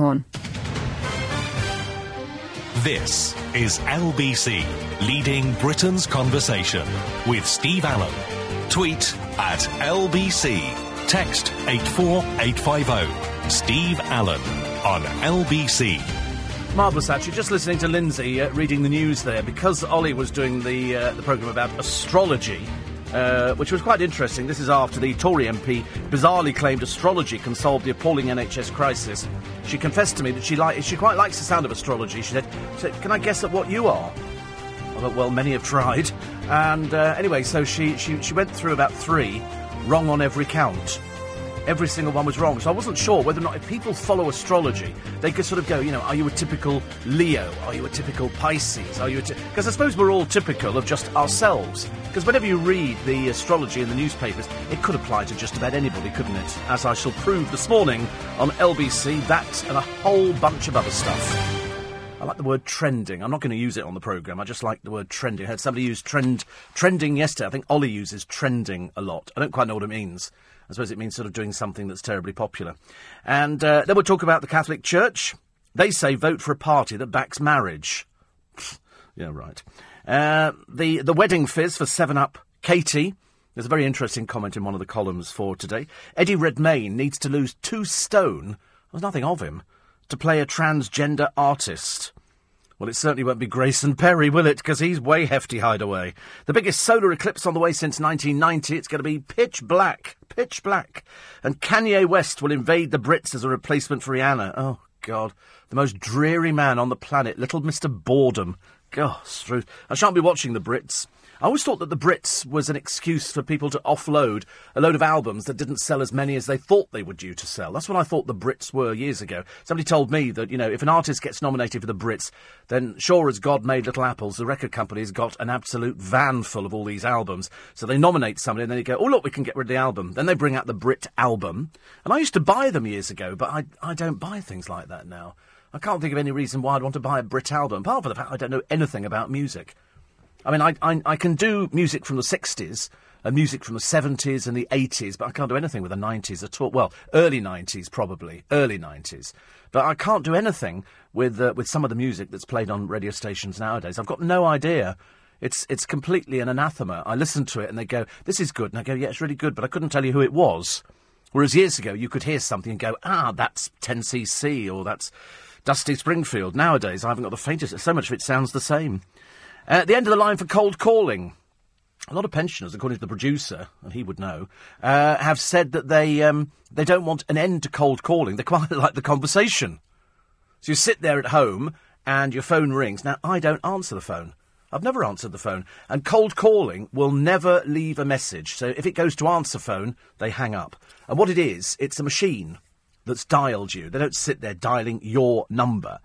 on. This is LBC, leading Britain's conversation with Steve Allen. Tweet at LBC. Text 84850. Steve Allen on LBC. Marvellous, actually. Just listening to Lindsay uh, reading the news there, because Ollie was doing the, uh, the programme about astrology, uh, which was quite interesting. This is after the Tory MP bizarrely claimed astrology can solve the appalling NHS crisis. She confessed to me that she, li- she quite likes the sound of astrology. She said, Can I guess at what you are? I well, many have tried. And uh, anyway, so she, she, she went through about three, wrong on every count. Every single one was wrong. So I wasn't sure whether or not if people follow astrology, they could sort of go, you know, are you a typical Leo? Are you a typical Pisces? Are you Because I suppose we're all typical of just ourselves. Because whenever you read the astrology in the newspapers, it could apply to just about anybody, couldn't it? As I shall prove this morning on LBC, that and a whole bunch of other stuff. I like the word trending. I'm not going to use it on the programme. I just like the word trending. I heard somebody use trend trending yesterday. I think Ollie uses trending a lot. I don't quite know what it means. I suppose it means sort of doing something that's terribly popular. And uh, then we'll talk about the Catholic Church. They say vote for a party that backs marriage. yeah, right. Uh, the the wedding fizz for Seven Up, Katie. There's a very interesting comment in one of the columns for today. Eddie Redmayne needs to lose two stone. There's nothing of him to play a transgender artist. Well, it certainly won't be Grayson Perry, will it? Because he's way hefty hideaway. The biggest solar eclipse on the way since 1990. It's going to be pitch black. Pitch black. And Kanye West will invade the Brits as a replacement for Rihanna. Oh, God. The most dreary man on the planet. Little Mr. Boredom. Gosh, I shan't be watching the Brits. I always thought that the Brits was an excuse for people to offload a load of albums that didn't sell as many as they thought they were due to sell. That's what I thought the Brits were years ago. Somebody told me that, you know, if an artist gets nominated for the Brits, then sure as God made little apples, the record company's got an absolute van full of all these albums. So they nominate somebody and then they go, oh, look, we can get rid of the album. Then they bring out the Brit album. And I used to buy them years ago, but I, I don't buy things like that now. I can't think of any reason why I'd want to buy a Brit album, apart from the fact I don't know anything about music. I mean, I, I, I can do music from the 60s and music from the 70s and the 80s, but I can't do anything with the 90s at all. Well, early 90s, probably. Early 90s. But I can't do anything with, uh, with some of the music that's played on radio stations nowadays. I've got no idea. It's, it's completely an anathema. I listen to it and they go, this is good. And I go, yeah, it's really good, but I couldn't tell you who it was. Whereas years ago, you could hear something and go, ah, that's 10cc or that's Dusty Springfield. Nowadays, I haven't got the faintest. So much of it sounds the same. Uh, at the end of the line for cold calling. A lot of pensioners, according to the producer, and he would know, uh, have said that they um, they don't want an end to cold calling. They quite like the conversation. So you sit there at home and your phone rings. Now I don't answer the phone. I've never answered the phone. And cold calling will never leave a message. So if it goes to answer phone, they hang up. And what it is, it's a machine that's dialed you. They don't sit there dialing your number.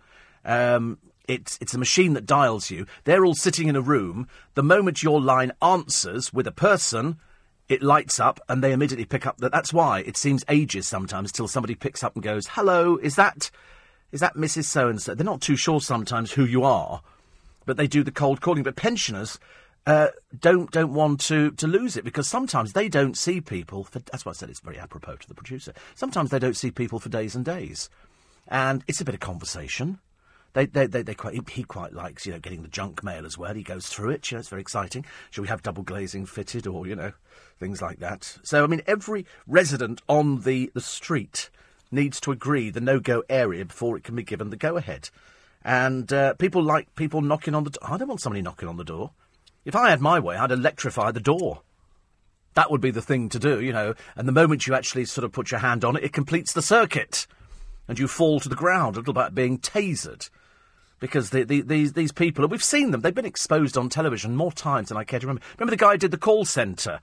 Um, it's, it's a machine that dials you. They're all sitting in a room. The moment your line answers with a person, it lights up and they immediately pick up that. That's why it seems ages sometimes till somebody picks up and goes, "Hello, is that is that Mrs. So and So?" They're not too sure sometimes who you are, but they do the cold calling. But pensioners uh, don't don't want to to lose it because sometimes they don't see people. For, that's why I said it's very apropos to the producer. Sometimes they don't see people for days and days, and it's a bit of conversation. They, they, they, they quite, he, quite likes, you know, getting the junk mail as well. He goes through it. You know, it's very exciting. Shall we have double glazing fitted or, you know, things like that? So, I mean, every resident on the, the street needs to agree the no-go area before it can be given the go-ahead. And uh, people like people knocking on the door. I don't want somebody knocking on the door. If I had my way, I'd electrify the door. That would be the thing to do, you know. And the moment you actually sort of put your hand on it, it completes the circuit. And you fall to the ground, a little bit being tasered because the, the, these these people, and we've seen them, they've been exposed on television more times than I care to remember. Remember the guy who did the call centre,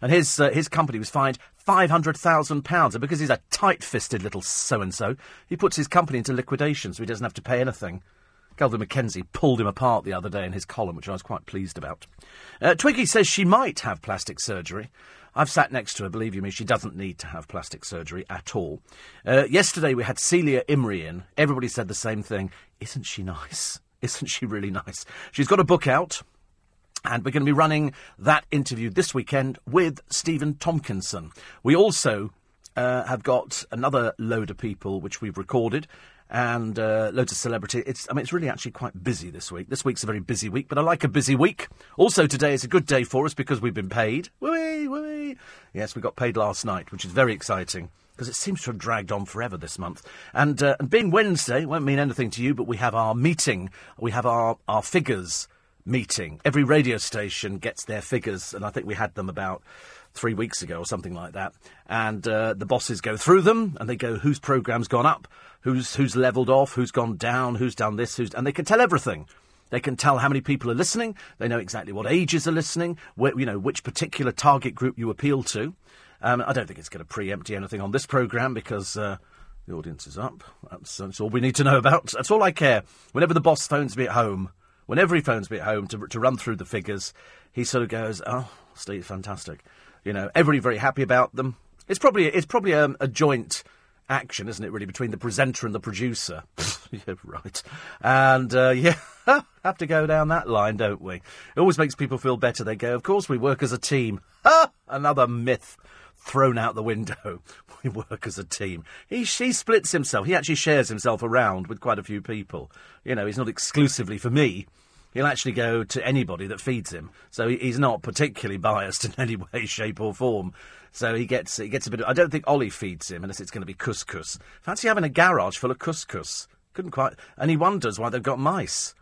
and his uh, his company was fined five hundred thousand pounds, and because he's a tight-fisted little so and so, he puts his company into liquidation, so he doesn't have to pay anything. Kelvin MacKenzie pulled him apart the other day in his column, which I was quite pleased about. Uh, Twiggy says she might have plastic surgery. I've sat next to her, believe you me, she doesn't need to have plastic surgery at all. Uh, yesterday we had Celia Imrie in. Everybody said the same thing. Isn't she nice? Isn't she really nice? She's got a book out. And we're going to be running that interview this weekend with Stephen Tompkinson. We also uh, have got another load of people which we've recorded, and uh, loads of celebrity. It's, I mean, it's really actually quite busy this week. This week's a very busy week, but I like a busy week. Also, today is a good day for us because we've been paid. Whee, whee. Yes, we got paid last night, which is very exciting because it seems to have dragged on forever this month. And, uh, and being Wednesday won't mean anything to you, but we have our meeting. We have our, our figures meeting. Every radio station gets their figures, and I think we had them about three weeks ago or something like that. And uh, the bosses go through them and they go, whose program's gone up, who's who's levelled off, who's gone down, who's done this, who's and they can tell everything. They can tell how many people are listening. They know exactly what ages are listening. Where, you know which particular target group you appeal to. Um, I don't think it's going to preempt anything on this program because. Uh, the audience is up. That's, that's all we need to know about. That's all I care. Whenever the boss phones me at home, whenever he phones me at home to, to run through the figures, he sort of goes, "Oh, Steve, fantastic." You know, everybody very happy about them. It's probably it's probably a, a joint action, isn't it? Really, between the presenter and the producer. yeah, right. And uh, yeah, have to go down that line, don't we? It always makes people feel better. They go, "Of course, we work as a team." Another myth thrown out the window. We work as a team. He she splits himself. He actually shares himself around with quite a few people. You know, he's not exclusively for me. He'll actually go to anybody that feeds him. So he's not particularly biased in any way, shape, or form. So he gets he gets a bit. Of, I don't think Ollie feeds him unless it's going to be couscous. Fancy having a garage full of couscous. Couldn't quite. And he wonders why they've got mice.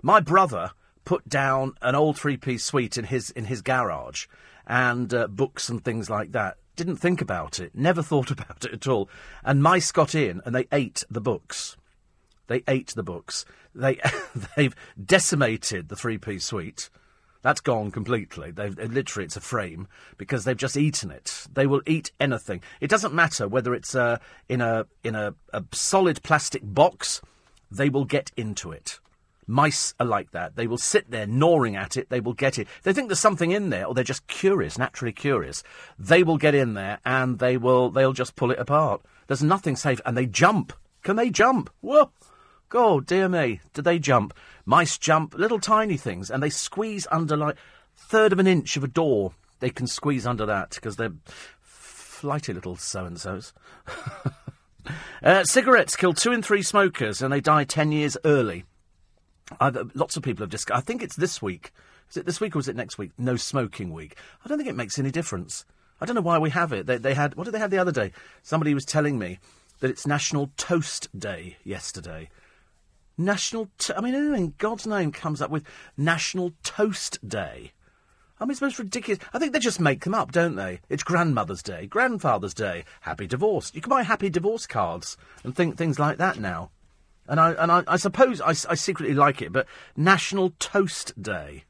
My brother put down an old three-piece suite in his in his garage and uh, books and things like that. Didn't think about it. Never thought about it at all. And mice got in and they ate the books. They ate the books. They they've decimated the three-piece suite. That's gone completely. They've literally it's a frame because they've just eaten it. They will eat anything. It doesn't matter whether it's uh, in a in a, a solid plastic box. They will get into it. Mice are like that. They will sit there gnawing at it. They will get it. They think there's something in there, or they're just curious, naturally curious. They will get in there and they will they'll just pull it apart. There's nothing safe, and they jump. Can they jump? Whoa! God, dear me, do they jump? Mice jump, little tiny things, and they squeeze under like third of an inch of a door. They can squeeze under that because they're flighty little so and so's. uh, cigarettes kill two in three smokers, and they die ten years early. I've, lots of people have just. I think it's this week. Is it this week or is it next week? No smoking week. I don't think it makes any difference. I don't know why we have it. They, they had what did they have the other day? Somebody was telling me that it's National Toast Day yesterday. National. I mean, who in God's name comes up with National Toast Day? I mean, it's most ridiculous. I think they just make them up, don't they? It's Grandmother's Day, Grandfather's Day, Happy Divorce. You can buy Happy Divorce cards and think things like that now. And I and I, I suppose I, I secretly like it, but National Toast Day.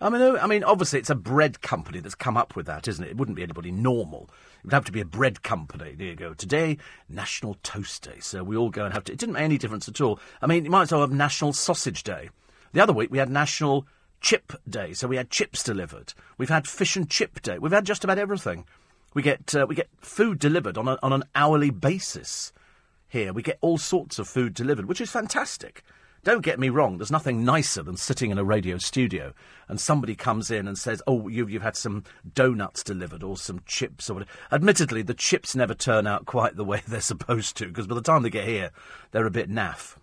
I mean, I mean, obviously it's a bread company that's come up with that, isn't it? It wouldn't be anybody normal. It would have to be a bread company. There you go. Today, National Toast Day. So we all go and have to. It didn't make any difference at all. I mean, you might as well have National Sausage Day. The other week we had National Chip Day, so we had chips delivered. We've had Fish and Chip Day. We've had just about everything. We get uh, we get food delivered on a, on an hourly basis. Here we get all sorts of food delivered, which is fantastic. Don't get me wrong, there's nothing nicer than sitting in a radio studio and somebody comes in and says, Oh, you've, you've had some donuts delivered or some chips or whatever. Admittedly, the chips never turn out quite the way they're supposed to because by the time they get here, they're a bit naff.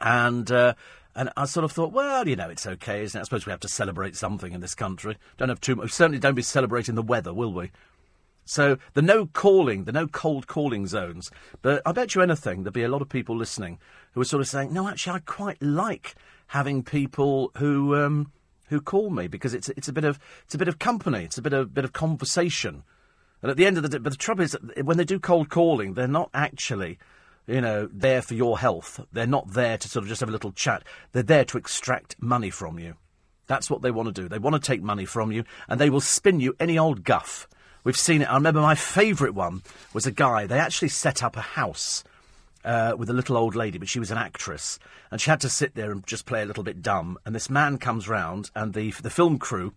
And, uh, and I sort of thought, well, you know, it's okay, isn't it? I suppose we have to celebrate something in this country. Don't have too much. Certainly don't be celebrating the weather, will we? So the no calling, the no cold calling zones. But I bet you anything, there'll be a lot of people listening who are sort of saying, no, actually, I quite like having people who um, who call me because it's it's a bit of it's a bit of company, it's a bit of bit of conversation. And at the end of the day, but the trouble is, that when they do cold calling, they're not actually, you know, there for your health. They're not there to sort of just have a little chat. They're there to extract money from you. That's what they want to do. They want to take money from you, and they will spin you any old guff We've seen it. I remember my favourite one was a guy. They actually set up a house uh, with a little old lady, but she was an actress, and she had to sit there and just play a little bit dumb. And this man comes round, and the the film crew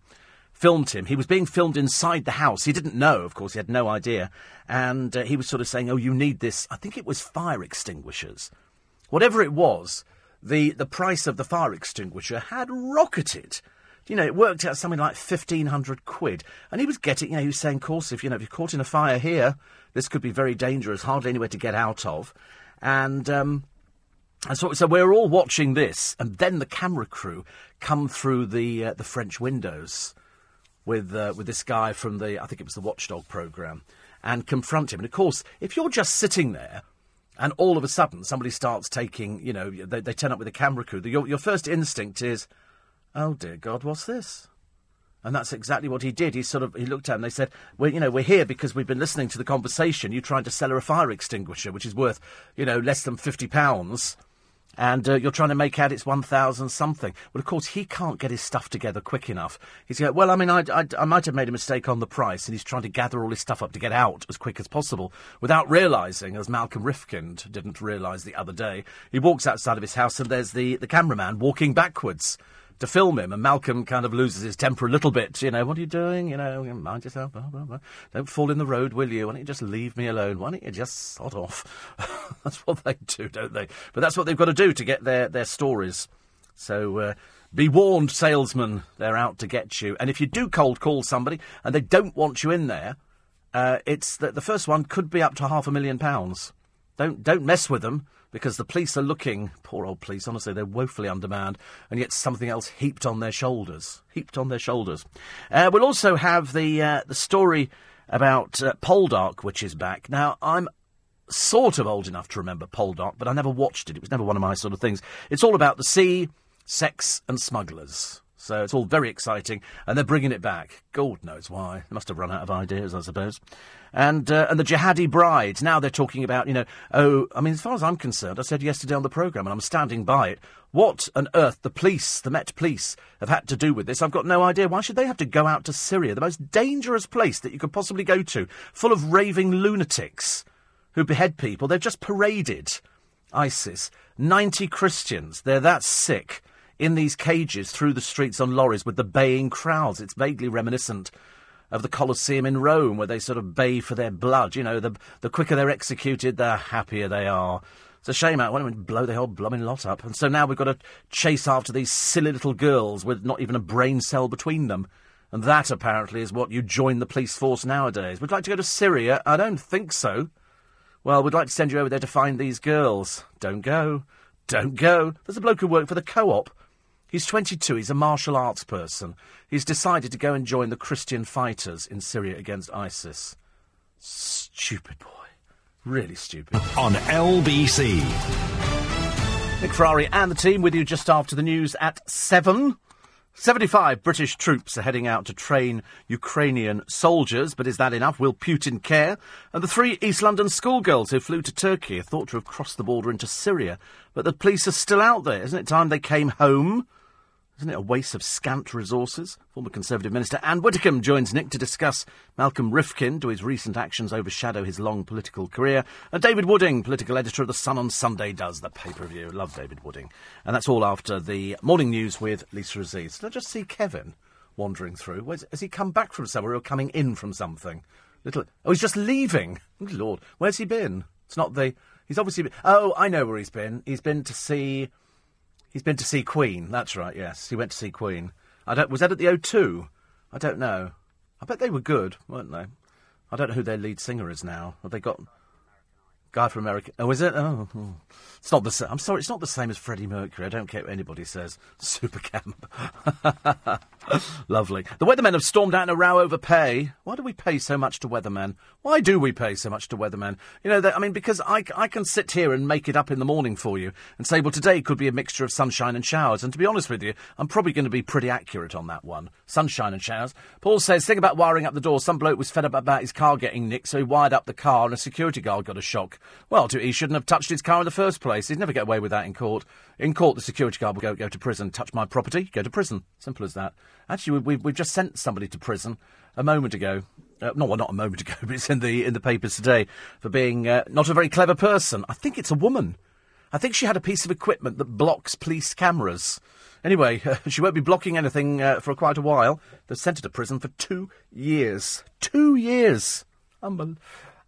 filmed him. He was being filmed inside the house. He didn't know, of course, he had no idea, and uh, he was sort of saying, "Oh, you need this." I think it was fire extinguishers, whatever it was. The the price of the fire extinguisher had rocketed you know, it worked out something like 1,500 quid. And he was getting, you know, he was saying, of course, if, you know, if you're caught in a fire here, this could be very dangerous, hardly anywhere to get out of. And, um, and so, so we're all watching this, and then the camera crew come through the uh, the French windows with uh, with this guy from the I think it was the Watchdog program, and confront him. And of course, if you're just sitting there, and all of a sudden somebody starts taking, you know, they, they turn up with a camera crew, your your first instinct is, oh dear God, what's this? And that's exactly what he did. He sort of he looked at them. They said, "Well, you know, we're here because we've been listening to the conversation. You're trying to sell her a fire extinguisher, which is worth, you know, less than fifty pounds." and uh, you're trying to make out it's 1,000 something. Well, of course, he can't get his stuff together quick enough. He's going, well, I mean, I, I, I, might have made a mistake on the price, and he's trying to gather all his stuff up to get out as quick as possible without realising, as Malcolm Rifkind didn't realise the other day, he walks outside of his house and there's the, the cameraman walking backwards to film him, and Malcolm kind of loses his temper a little bit. You know, what are you doing? You know, mind yourself. Blah, blah, blah. Don't fall in the road, will you? Why don't you just leave me alone? Why don't you just sod off? that's what they do, don't they? But that's what they've got to do to get their, their stories. So, uh, be warned, salesman, they're out to get you. And if you do cold call somebody and they don't want you in there, uh, it's the, the first one could be up to half a million pounds. Don't don't mess with them because the police are looking, poor old police, honestly, they're woefully undermanned, and yet something else heaped on their shoulders. Heaped on their shoulders. Uh, we'll also have the, uh, the story about uh, Poldark, which is back. Now, I'm sort of old enough to remember Poldark, but I never watched it. It was never one of my sort of things. It's all about the sea, sex, and smugglers. So it's all very exciting, and they're bringing it back. God knows why. They must have run out of ideas, I suppose. And uh, and the jihadi brides. Now they're talking about, you know, oh, I mean, as far as I'm concerned, I said yesterday on the programme, and I'm standing by it. What on earth the police, the Met Police, have had to do with this? I've got no idea. Why should they have to go out to Syria, the most dangerous place that you could possibly go to, full of raving lunatics who behead people? They've just paraded ISIS. 90 Christians. They're that sick in these cages through the streets on lorries with the baying crowds. It's vaguely reminiscent of the Colosseum in Rome, where they sort of bay for their blood. You know, the the quicker they're executed, the happier they are. It's a shame. Why don't we blow the whole blooming lot up? And so now we've got to chase after these silly little girls with not even a brain cell between them. And that apparently is what you join the police force nowadays. Would like to go to Syria? I don't think so. Well, we'd like to send you over there to find these girls. Don't go. Don't go. There's a bloke who worked for the co-op He's 22, he's a martial arts person. He's decided to go and join the Christian fighters in Syria against ISIS. Stupid boy. Really stupid. On LBC. Nick Ferrari and the team with you just after the news at 7. 75 British troops are heading out to train Ukrainian soldiers, but is that enough? Will Putin care? And the three East London schoolgirls who flew to Turkey are thought to have crossed the border into Syria, but the police are still out there. Isn't it time they came home? Isn't it a waste of scant resources? Former Conservative Minister Anne Widdecombe joins Nick to discuss Malcolm Rifkind. Do his recent actions overshadow his long political career? And David Wooding, political editor of The Sun on Sunday, does the pay-per-view. Love David Wooding. And that's all after the morning news with Lisa Aziz. Did I just see Kevin wandering through? Where's, has he come back from somewhere or coming in from something? Little. Oh, he's just leaving. Good Lord. Where's he been? It's not the... He's obviously... Been, oh, I know where he's been. He's been to see... He's been to see Queen. That's right. Yes, he went to see Queen. I don't. Was that at the O2? I don't know. I bet they were good, weren't they? I don't know who their lead singer is now. Have they got guy from America? Oh, is it? Oh, oh. it's not the same. I'm sorry, it's not the same as Freddie Mercury. I don't care what anybody says. Super camp. Lovely. The weathermen have stormed out in a row over pay. Why do we pay so much to weathermen? Why do we pay so much to weathermen? You know, I mean, because I, I can sit here and make it up in the morning for you and say, well, today could be a mixture of sunshine and showers. And to be honest with you, I'm probably going to be pretty accurate on that one. Sunshine and showers. Paul says, thing about wiring up the door. Some bloke was fed up about his car getting nicked, so he wired up the car and a security guard got a shock. Well, he shouldn't have touched his car in the first place. He'd never get away with that in court. In court, the security guard will go, go to prison. Touch my property, go to prison. Simple as that. Actually, we, have we've just sent somebody to prison a moment ago. Uh, no, well, not a moment ago, but it's in the in the papers today for being uh, not a very clever person. I think it's a woman. I think she had a piece of equipment that blocks police cameras. Anyway, uh, she won't be blocking anything uh, for quite a while. They've sent her to prison for two years. Two years. Unbel-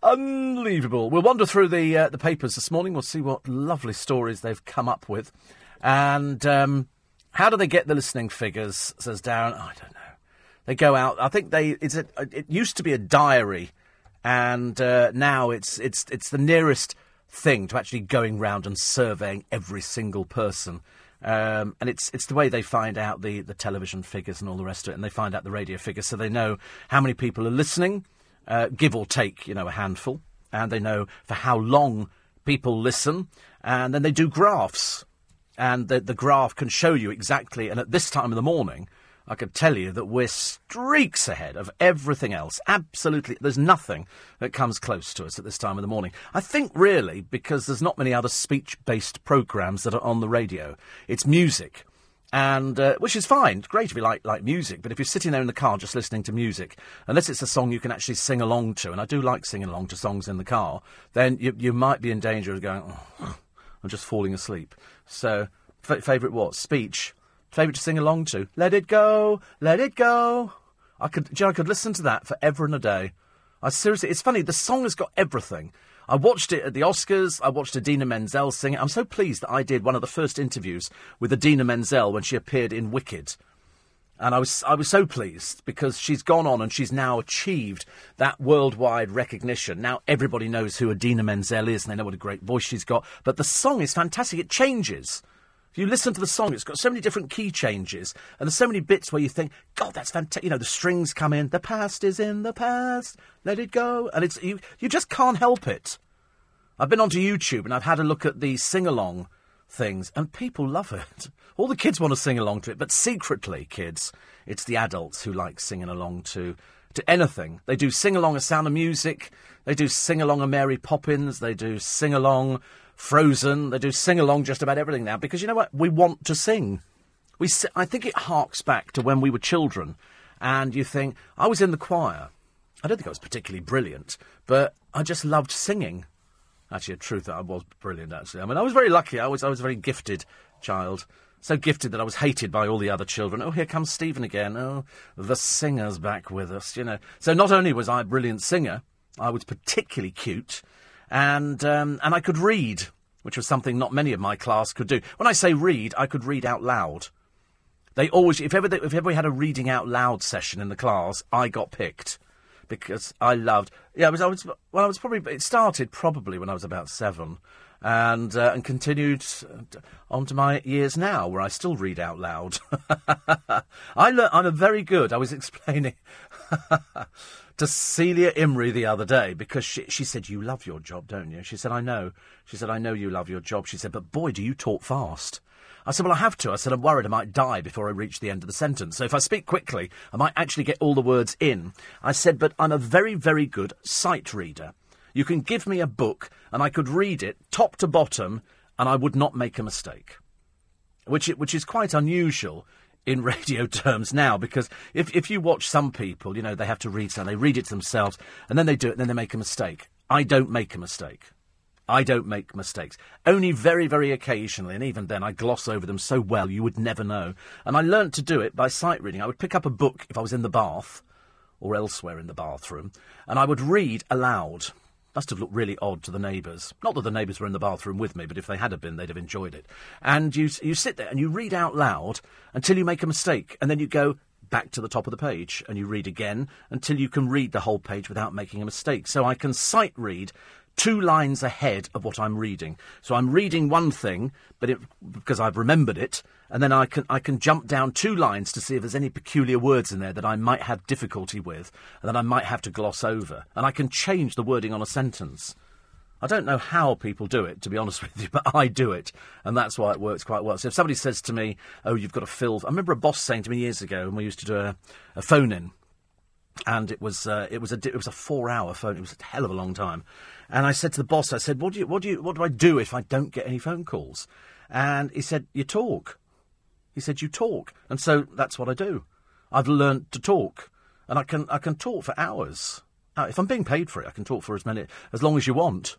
unbelievable. We'll wander through the uh, the papers this morning. We'll see what lovely stories they've come up with, and um, how do they get the listening figures? Says Darren. I don't know. They go out. I think they. It's a. It used to be a diary, and uh, now it's it's it's the nearest thing to actually going round and surveying every single person. Um, and it's it's the way they find out the, the television figures and all the rest of it, and they find out the radio figures, so they know how many people are listening, uh, give or take, you know, a handful, and they know for how long people listen, and then they do graphs, and the, the graph can show you exactly. And at this time of the morning, I could tell you that we're streaks ahead of everything else. Absolutely, there's nothing that comes close to us at this time of the morning. I think really because there's not many other speech-based programs that are on the radio. It's music. And uh, which is fine, great if you like like music. But if you're sitting there in the car just listening to music, unless it's a song you can actually sing along to, and I do like singing along to songs in the car, then you you might be in danger of going, oh, I'm just falling asleep. So, f- favourite what? Speech favourite to sing along to. Let it go, let it go. I could, you know, I could listen to that forever and a day. I seriously, it's funny. The song has got everything. I watched it at the Oscars. I watched Idina Menzel sing it. I'm so pleased that I did one of the first interviews with Idina Menzel when she appeared in Wicked. And I was, I was so pleased because she's gone on and she's now achieved that worldwide recognition. Now everybody knows who Idina Menzel is and they know what a great voice she's got. But the song is fantastic. It changes. If you listen to the song, it's got so many different key changes, and there's so many bits where you think, God, that's fantastic. You know, the strings come in, the past is in the past, let it go. And it's you, you just can't help it. I've been onto YouTube and I've had a look at the sing along things, and people love it. All the kids want to sing along to it, but secretly, kids, it's the adults who like singing along to to anything. They do sing along a Sound of Music, they do sing along a Mary Poppins, they do sing along Frozen. They do sing along just about everything now because you know what? We want to sing. We, I think it harks back to when we were children, and you think I was in the choir. I don't think I was particularly brilliant, but I just loved singing. Actually, a truth that I was brilliant. Actually, I mean, I was very lucky. I was I was a very gifted child. So gifted that I was hated by all the other children. Oh, here comes Stephen again. Oh, the singer's back with us, you know. So not only was I a brilliant singer, I was particularly cute, and um, and I could read, which was something not many of my class could do. When I say read, I could read out loud. They always, if ever, they, if ever we had a reading out loud session in the class, I got picked because I loved. Yeah, I was, I was. Well, I was probably. It started probably when I was about seven, and uh, and continued on to my years now, where I still read out loud. I I'm a very good. I was explaining to Celia Imrie the other day because she, she said, You love your job, don't you? She said, I know. She said, I know you love your job. She said, But boy, do you talk fast. I said, Well, I have to. I said, I'm worried I might die before I reach the end of the sentence. So if I speak quickly, I might actually get all the words in. I said, But I'm a very, very good sight reader. You can give me a book and I could read it top to bottom and I would not make a mistake. Which, which is quite unusual in radio terms now because if, if you watch some people, you know, they have to read something, they read it themselves, and then they do it, and then they make a mistake. I don't make a mistake. I don't make mistakes. Only very, very occasionally, and even then I gloss over them so well you would never know. And I learnt to do it by sight reading. I would pick up a book if I was in the bath or elsewhere in the bathroom, and I would read aloud. Must have looked really odd to the neighbours. Not that the neighbours were in the bathroom with me, but if they had been, they'd have enjoyed it. And you, you sit there and you read out loud until you make a mistake, and then you go back to the top of the page and you read again until you can read the whole page without making a mistake. So I can sight read two lines ahead of what I'm reading. So I'm reading one thing, but it, because I've remembered it, and then I can I can jump down two lines to see if there's any peculiar words in there that I might have difficulty with, and that I might have to gloss over, and I can change the wording on a sentence. I don't know how people do it, to be honest with you, but I do it, and that's why it works quite well. So if somebody says to me, "Oh, you've got to fill," I remember a boss saying to me years ago, and we used to do a, a phone in, and it was uh, it was a it was a four hour phone. It was a hell of a long time, and I said to the boss, I said, what do you, what do you, what do I do if I don't get any phone calls? And he said, you talk. He said, you talk. And so that's what I do. I've learned to talk. And I can, I can talk for hours. If I'm being paid for it, I can talk for as many, as long as you want.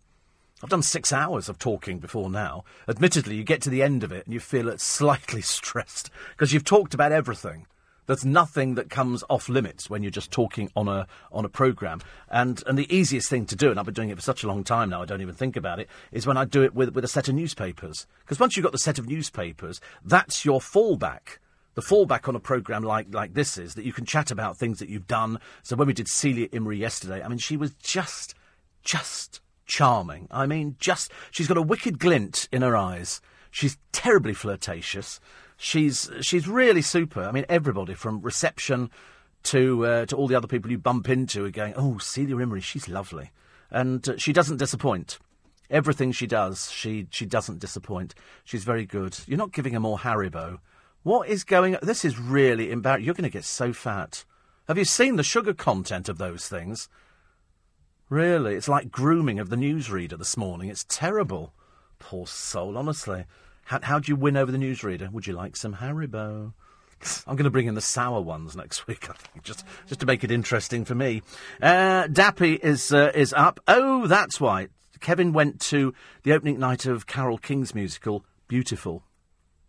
I've done six hours of talking before now. Admittedly, you get to the end of it and you feel slightly stressed because you've talked about everything. There's nothing that comes off limits when you're just talking on a on a program. And and the easiest thing to do, and I've been doing it for such a long time now, I don't even think about it, is when I do it with with a set of newspapers. Because once you've got the set of newspapers, that's your fallback. The fallback on a program like like this is that you can chat about things that you've done. So when we did Celia Imrie yesterday, I mean, she was just just charming. I mean, just she's got a wicked glint in her eyes. She's terribly flirtatious. She's she's really super. I mean, everybody from reception to uh, to all the other people you bump into are going, "Oh, Celia Imrie, she's lovely," and uh, she doesn't disappoint. Everything she does, she she doesn't disappoint. She's very good. You're not giving her more Haribo. What is going? This is really embarrassing. You're going to get so fat. Have you seen the sugar content of those things? Really, it's like grooming of the newsreader this morning. It's terrible. Poor soul, honestly. How, how do you win over the newsreader? Would you like some Haribo? I'm going to bring in the sour ones next week, I think, just just to make it interesting for me. Uh, Dappy is uh, is up. Oh, that's why Kevin went to the opening night of Carole King's musical Beautiful,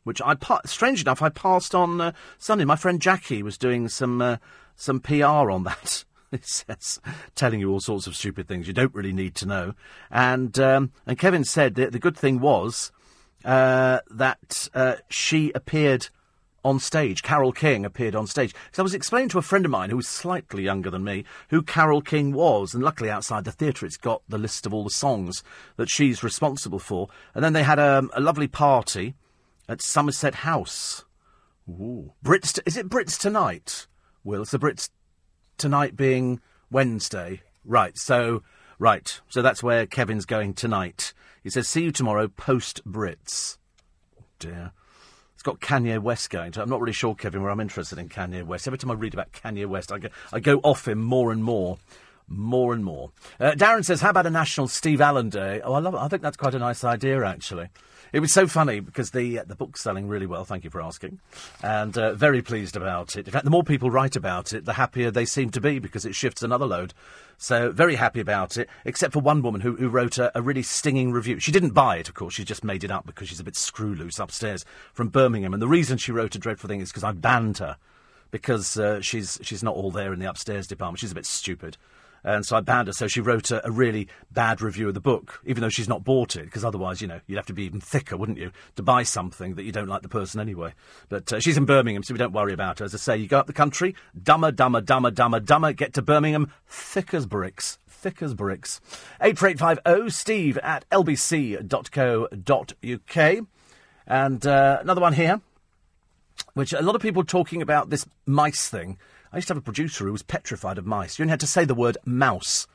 which I pa- strange enough I passed on uh, Sunday. My friend Jackie was doing some uh, some PR on that. It says telling you all sorts of stupid things you don't really need to know. And um, and Kevin said that the good thing was uh, that uh, she appeared on stage. Carole King appeared on stage. So I was explaining to a friend of mine who was slightly younger than me who Carole King was, and luckily outside the theatre it's got the list of all the songs that she's responsible for. And then they had a, a lovely party at Somerset House. Ooh. Brits, is it Brits tonight? Will it's the Brits tonight being Wednesday. Right, so right, so that's where Kevin's going tonight. He says, "See you tomorrow, post Brits." Oh dear, it's got Kanye West going. To, I'm not really sure, Kevin, where I'm interested in Kanye West. Every time I read about Kanye West, I go, I go off him more and more. More and more. Uh, Darren says, "How about a National Steve Allen Day?" Oh, I love it. I think that's quite a nice idea, actually. It was so funny because the uh, the book's selling really well. Thank you for asking, and uh, very pleased about it. In fact, the more people write about it, the happier they seem to be because it shifts another load. So very happy about it. Except for one woman who, who wrote a, a really stinging review. She didn't buy it, of course. She just made it up because she's a bit screw loose upstairs from Birmingham. And the reason she wrote a dreadful thing is because I banned her because uh, she's she's not all there in the upstairs department. She's a bit stupid. And so I banned her. So she wrote a, a really bad review of the book, even though she's not bought it, because otherwise, you know, you'd have to be even thicker, wouldn't you, to buy something that you don't like the person anyway. But uh, she's in Birmingham, so we don't worry about her. As I say, you go up the country, dumber, dumber, dumber, dumber, dumber, get to Birmingham, thick as bricks. Thick as bricks. 84850 steve at lbc.co.uk. And uh, another one here, which a lot of people talking about this mice thing. I used to have a producer who was petrified of mice. You only had to say the word mouse,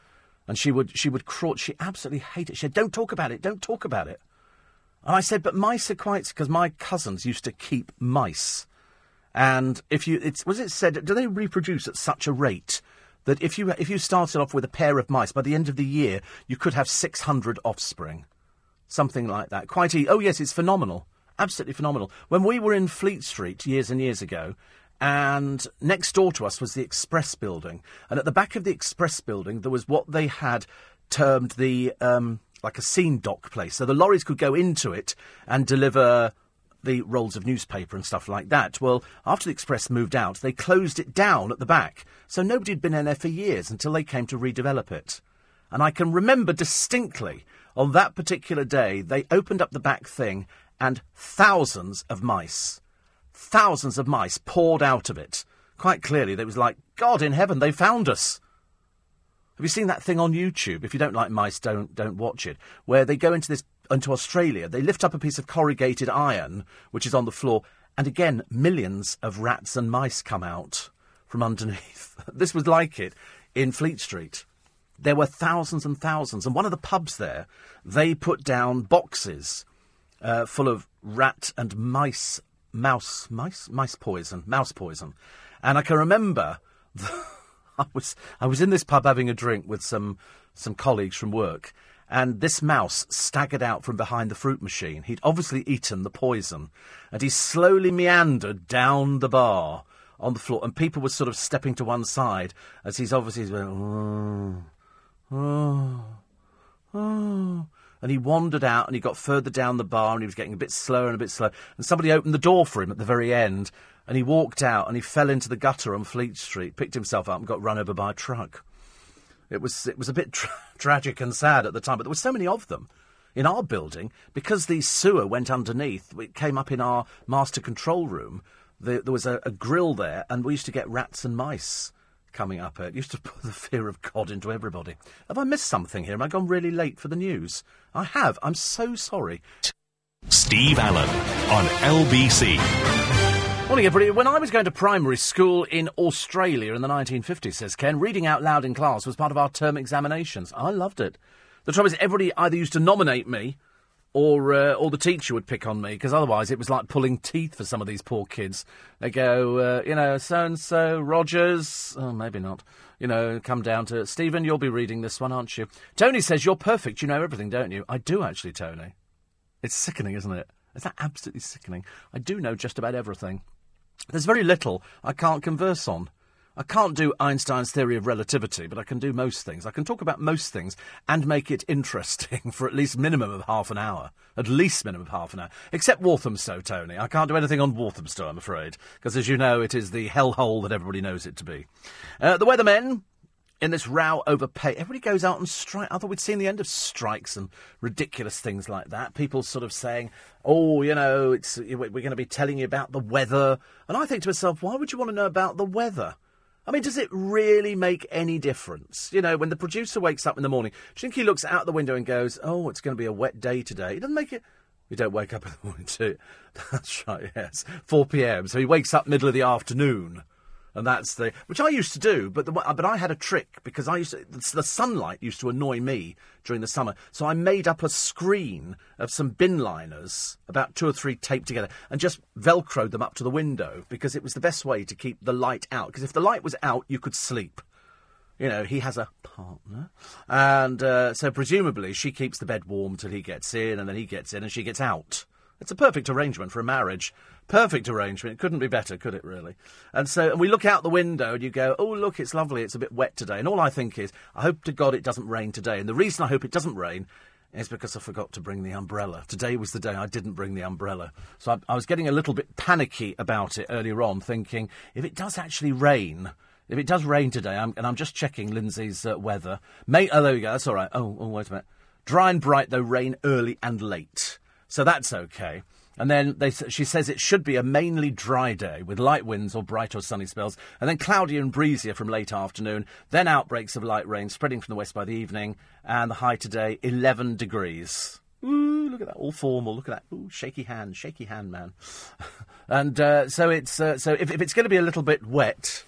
and she would she would crawl. She absolutely hated it. She said, "Don't talk about it. Don't talk about it." And I said, "But mice are quite because my cousins used to keep mice, and if you it's was it said do they reproduce at such a rate?" That if you if you started off with a pair of mice, by the end of the year you could have six hundred offspring, something like that. Quite oh yes, it's phenomenal, absolutely phenomenal. When we were in Fleet Street years and years ago, and next door to us was the Express building. And at the back of the Express building, there was what they had termed the um, like a scene dock place. So the lorries could go into it and deliver the rolls of newspaper and stuff like that. Well, after the Express moved out, they closed it down at the back. So nobody had been in there for years until they came to redevelop it. And I can remember distinctly on that particular day, they opened up the back thing and thousands of mice thousands of mice poured out of it. Quite clearly, they was like, God in heaven, they found us. Have you seen that thing on YouTube? If you don't like mice, don't don't watch it. Where they go into this into Australia, they lift up a piece of corrugated iron which is on the floor, and again, millions of rats and mice come out from underneath. this was like it in Fleet Street. There were thousands and thousands, and one of the pubs there, they put down boxes uh, full of rat and mice mouse, mice, mice poison, mouse poison. And I can remember I was I was in this pub having a drink with some some colleagues from work, and this mouse staggered out from behind the fruit machine. He'd obviously eaten the poison, and he slowly meandered down the bar on the floor, and people were sort of stepping to one side as he's obviously going, oh, oh, oh and he wandered out and he got further down the bar and he was getting a bit slower and a bit slower. And somebody opened the door for him at the very end and he walked out and he fell into the gutter on Fleet Street, picked himself up and got run over by a truck. It was, it was a bit tra- tragic and sad at the time, but there were so many of them in our building because the sewer went underneath. It came up in our master control room. there was a, a grill there, and we used to get rats and mice coming up. It used to put the fear of God into everybody. Have I missed something here? Am I gone really late for the news? I have. I'm so sorry. Steve Allen on LBC. Morning, everybody. When I was going to primary school in Australia in the 1950s, says Ken, reading out loud in class was part of our term examinations. I loved it. The trouble is, everybody either used to nominate me or uh, or the teacher would pick on me because otherwise it was like pulling teeth for some of these poor kids. They go, uh, you know, so and so Rogers, oh maybe not. You know, come down to Stephen. You'll be reading this one, aren't you? Tony says you're perfect. You know everything, don't you? I do actually, Tony. It's sickening, isn't it? Is that absolutely sickening? I do know just about everything. There's very little I can't converse on. I can't do Einstein's theory of relativity, but I can do most things. I can talk about most things and make it interesting for at least minimum of half an hour. At least minimum of half an hour. Except Walthamstow, Tony. I can't do anything on Walthamstow, I'm afraid, because as you know, it is the hellhole that everybody knows it to be. Uh, the weathermen in this row over pay. Everybody goes out and strike. I thought we'd seen the end of strikes and ridiculous things like that. People sort of saying, "Oh, you know, it's we're going to be telling you about the weather," and I think to myself, "Why would you want to know about the weather?" I mean, does it really make any difference? You know, when the producer wakes up in the morning, do you think he looks out the window and goes, "Oh, it's going to be a wet day today"? It doesn't make it. We don't wake up in the morning too. That's right. Yes, four p.m. So he wakes up middle of the afternoon and that's the which I used to do, but the, but I had a trick because I used to, the sunlight used to annoy me during the summer, so I made up a screen of some bin liners, about two or three taped together, and just velcroed them up to the window because it was the best way to keep the light out. Because if the light was out, you could sleep. You know, he has a partner, and uh, so presumably she keeps the bed warm till he gets in, and then he gets in and she gets out. It's a perfect arrangement for a marriage. Perfect arrangement. It couldn't be better, could it, really? And so and we look out the window and you go, oh, look, it's lovely. It's a bit wet today. And all I think is, I hope to God it doesn't rain today. And the reason I hope it doesn't rain is because I forgot to bring the umbrella. Today was the day I didn't bring the umbrella. So I, I was getting a little bit panicky about it earlier on, thinking, if it does actually rain, if it does rain today, I'm, and I'm just checking Lindsay's uh, weather. May, oh, there we go. That's all right. Oh, oh, wait a minute. Dry and bright, though rain early and late. So that's okay. And then they, she says it should be a mainly dry day with light winds or bright or sunny spells, and then cloudy and breezier from late afternoon, then outbreaks of light rain spreading from the west by the evening, and the high today 11 degrees. Ooh, look at that, all formal. Look at that. Ooh, shaky hand, shaky hand, man. and uh, so it's uh, so if, if it's going to be a little bit wet,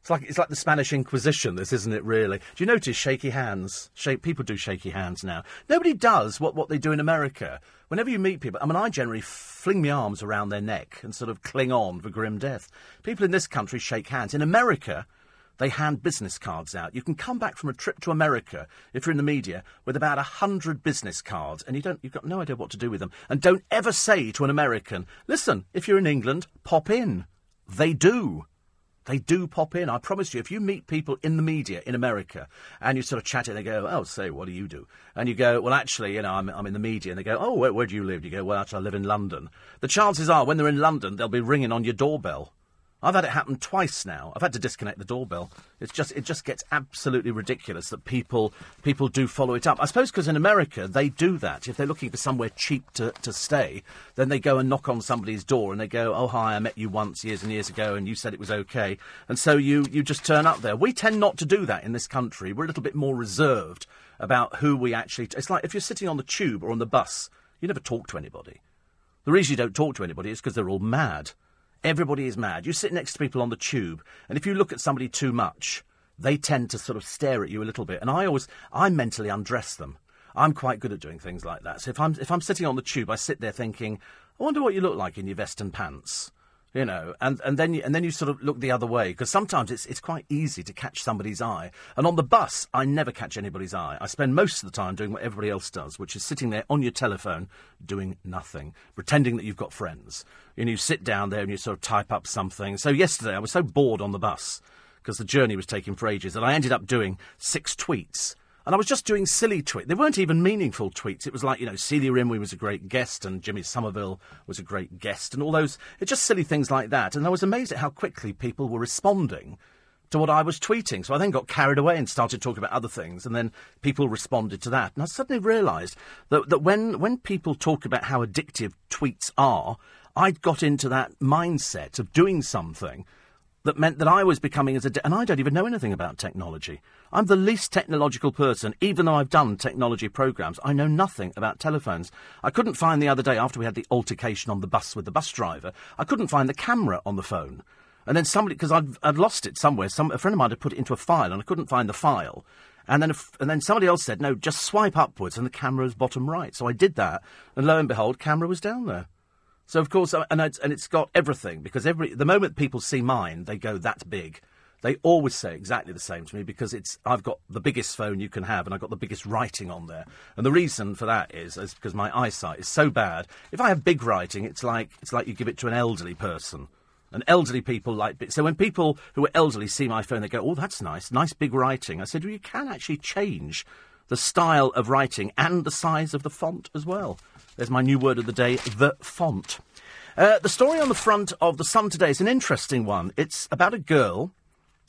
it's like it's like the Spanish Inquisition, this isn't it? Really? Do you notice shaky hands? Shake, people do shaky hands now. Nobody does what what they do in America. Whenever you meet people, I mean, I generally fling my arms around their neck and sort of cling on for grim death. People in this country shake hands. In America, they hand business cards out. You can come back from a trip to America if you're in the media with about a hundred business cards, and you don't, you've got no idea what to do with them. And don't ever say to an American, "Listen, if you're in England, pop in." They do. They do pop in. I promise you, if you meet people in the media in America and you sort of chat and they go, oh, say, what do you do? And you go, well, actually, you know, I'm, I'm in the media. And they go, oh, where, where do you live? And You go, well, actually, I live in London. The chances are, when they're in London, they'll be ringing on your doorbell. I've had it happen twice now. I've had to disconnect the doorbell. It's just it just gets absolutely ridiculous that people people do follow it up. I suppose because in America they do that. If they're looking for somewhere cheap to, to stay, then they go and knock on somebody's door and they go, "Oh hi, I met you once years and years ago, and you said it was okay." And so you you just turn up there. We tend not to do that in this country. We're a little bit more reserved about who we actually. T- it's like if you're sitting on the tube or on the bus, you never talk to anybody. The reason you don't talk to anybody is because they're all mad. Everybody is mad. You sit next to people on the tube, and if you look at somebody too much, they tend to sort of stare at you a little bit. And I always, I mentally undress them. I'm quite good at doing things like that. So if I'm if I'm sitting on the tube, I sit there thinking, I wonder what you look like in your vest and pants you know, and, and then you, and then you sort of look the other way because sometimes it's it's quite easy to catch somebody's eye. And on the bus, I never catch anybody's eye. I spend most of the time doing what everybody else does, which is sitting there on your telephone doing nothing, pretending that you've got friends. And you sit down there and you sort of type up something. So yesterday I was so bored on the bus because the journey was taking for ages that I ended up doing six tweets and I was just doing silly tweets. They weren't even meaningful tweets. It was like, you know, Celia Imrie was a great guest and Jimmy Somerville was a great guest and all those. It's just silly things like that. And I was amazed at how quickly people were responding to what I was tweeting. So I then got carried away and started talking about other things, and then people responded to that. And I suddenly realised that, that when, when people talk about how addictive tweets are, I'd got into that mindset of doing something that meant that I was becoming as a. And I don't even know anything about technology. I'm the least technological person, even though I've done technology programs. I know nothing about telephones. I couldn't find the other day, after we had the altercation on the bus with the bus driver, I couldn't find the camera on the phone. And then somebody, because I'd, I'd lost it somewhere, some, a friend of mine had put it into a file and I couldn't find the file. And then, and then somebody else said, no, just swipe upwards and the camera's bottom right. So I did that, and lo and behold, camera was down there. So of course, and it's, and it's got everything because every the moment people see mine, they go, "That's big." They always say exactly the same to me because it's I've got the biggest phone you can have and I've got the biggest writing on there. And the reason for that is, is because my eyesight is so bad. If I have big writing, it's like it's like you give it to an elderly person. And elderly people like big. so when people who are elderly see my phone, they go, "Oh, that's nice, nice big writing." I said, "Well, you can actually change the style of writing and the size of the font as well." There's my new word of the day: the font. Uh, the story on the front of the Sun today is an interesting one. It's about a girl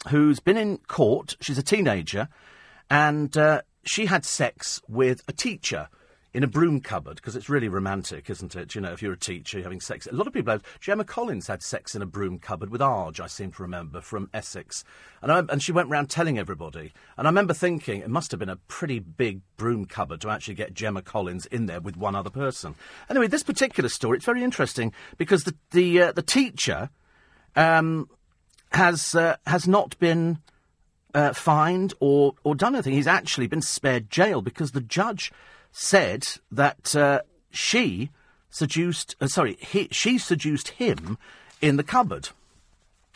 who's been in court. She's a teenager, and uh, she had sex with a teacher in a broom cupboard because it's really romantic, isn't it? You know, if you're a teacher you're having sex. A lot of people have. Gemma Collins had sex in a broom cupboard with Arge, I seem to remember, from Essex. And, I, and she went round telling everybody. And I remember thinking it must have been a pretty big broom cupboard to actually get Gemma Collins in there with one other person. Anyway, this particular story, it's very interesting because the, the, uh, the teacher um, has, uh, has not been. Uh, fined or, or done anything. He's actually been spared jail because the judge said that uh, she seduced, uh, sorry, he, she seduced him in the cupboard.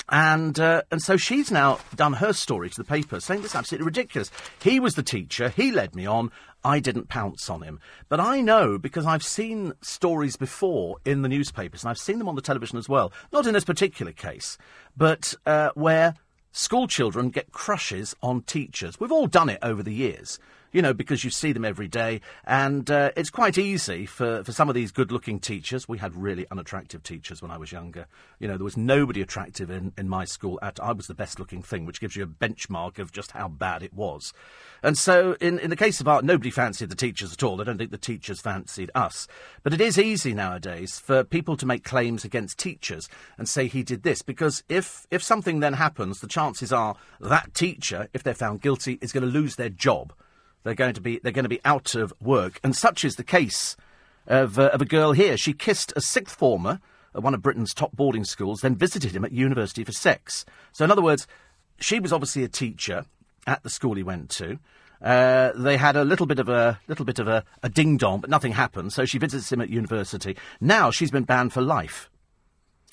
And uh, and so she's now done her story to the paper, saying this is absolutely ridiculous. He was the teacher. He led me on. I didn't pounce on him. But I know because I've seen stories before in the newspapers, and I've seen them on the television as well. Not in this particular case, but uh, where school children get crushes on teachers. We've all done it over the years you know, because you see them every day. And uh, it's quite easy for, for some of these good looking teachers. We had really unattractive teachers when I was younger. You know, there was nobody attractive in, in my school. At, I was the best looking thing, which gives you a benchmark of just how bad it was. And so, in, in the case of art, nobody fancied the teachers at all. I don't think the teachers fancied us. But it is easy nowadays for people to make claims against teachers and say he did this, because if, if something then happens, the chances are that teacher, if they're found guilty, is going to lose their job. They're going to be they're going to be out of work, and such is the case of, uh, of a girl here. She kissed a sixth former at one of Britain's top boarding schools, then visited him at university for sex. So, in other words, she was obviously a teacher at the school he went to. Uh, they had a little bit of a little bit of a, a ding dong, but nothing happened. So she visits him at university. Now she's been banned for life.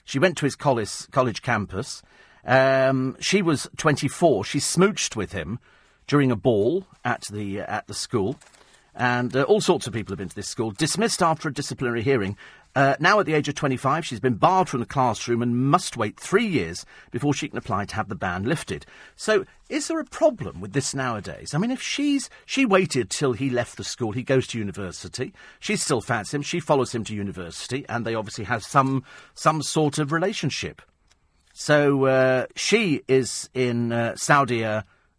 She went to his college college campus. Um, she was 24. She smooched with him during a ball at the, uh, at the school. And uh, all sorts of people have been to this school. Dismissed after a disciplinary hearing. Uh, now at the age of 25, she's been barred from the classroom and must wait three years before she can apply to have the ban lifted. So, is there a problem with this nowadays? I mean, if she's she waited till he left the school, he goes to university. She still fancies him. She follows him to university, and they obviously have some some sort of relationship. So uh, she is in uh, Saudi.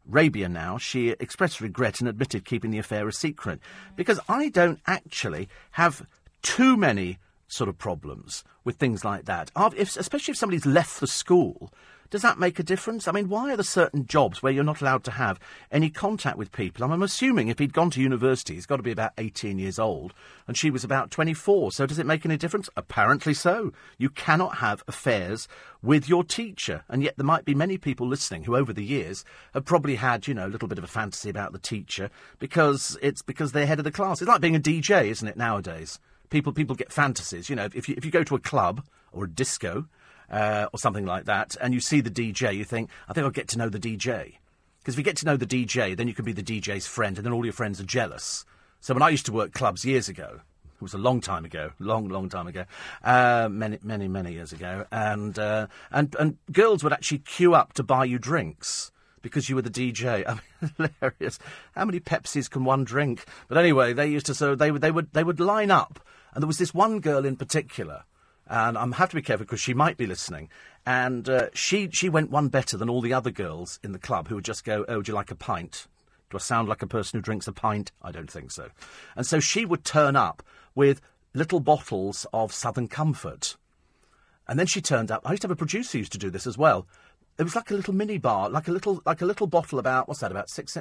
Arabia now, she expressed regret and admitted keeping the affair a secret. Because I don't actually have too many sort of problems with things like that. If, especially if somebody's left the school does that make a difference? I mean, why are there certain jobs where you're not allowed to have any contact with people? I'm assuming if he'd gone to university, he's got to be about 18 years old, and she was about 24. So does it make any difference? Apparently so. You cannot have affairs with your teacher. And yet there might be many people listening who over the years have probably had, you know, a little bit of a fantasy about the teacher because it's because they're head of the class. It's like being a DJ, isn't it, nowadays? People, people get fantasies. You know, if you, if you go to a club or a disco, uh, or something like that, and you see the DJ, you think, I think I'll get to know the DJ. Because if you get to know the DJ, then you can be the DJ's friend, and then all your friends are jealous. So when I used to work clubs years ago, it was a long time ago, long, long time ago, uh, many, many, many years ago, and, uh, and, and girls would actually queue up to buy you drinks because you were the DJ. I mean, hilarious. How many Pepsis can one drink? But anyway, they used to so they would they would they would line up, and there was this one girl in particular and I have to be careful because she might be listening. And uh, she she went one better than all the other girls in the club who would just go, "Oh, do you like a pint?" Do I sound like a person who drinks a pint? I don't think so. And so she would turn up with little bottles of Southern Comfort. And then she turned up. I used to have a producer who used to do this as well. it was like a little mini bar, like a little like a little bottle about what's that about six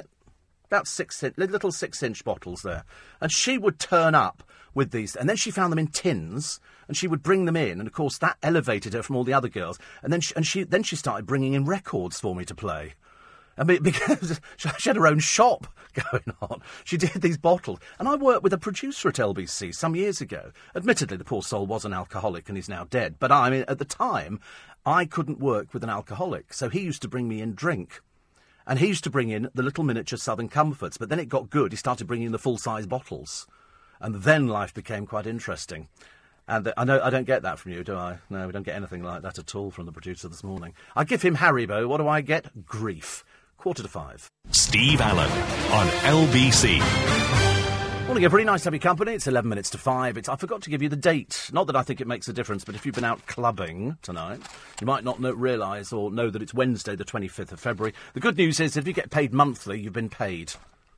about six little six inch bottles there, and she would turn up with these, and then she found them in tins, and she would bring them in, and of course that elevated her from all the other girls, and then she, and she then she started bringing in records for me to play. I mean, because she had her own shop going on. She did these bottles. And I worked with a producer at LBC some years ago. Admittedly, the poor soul was an alcoholic and he's now dead. But I mean, at the time, I couldn't work with an alcoholic. So he used to bring me in drink. And he used to bring in the little miniature Southern Comforts. But then it got good. He started bringing in the full size bottles. And then life became quite interesting. And I know I don't get that from you, do I? No, we don't get anything like that at all from the producer this morning. I give him Haribo. What do I get? Grief quarter to five. Steve Allen on LBC. Morning, everybody. Nice to have your company. It's 11 minutes to 5. It's, I forgot to give you the date. Not that I think it makes a difference, but if you've been out clubbing tonight, you might not know, realise or know that it's Wednesday, the 25th of February. The good news is if you get paid monthly, you've been paid.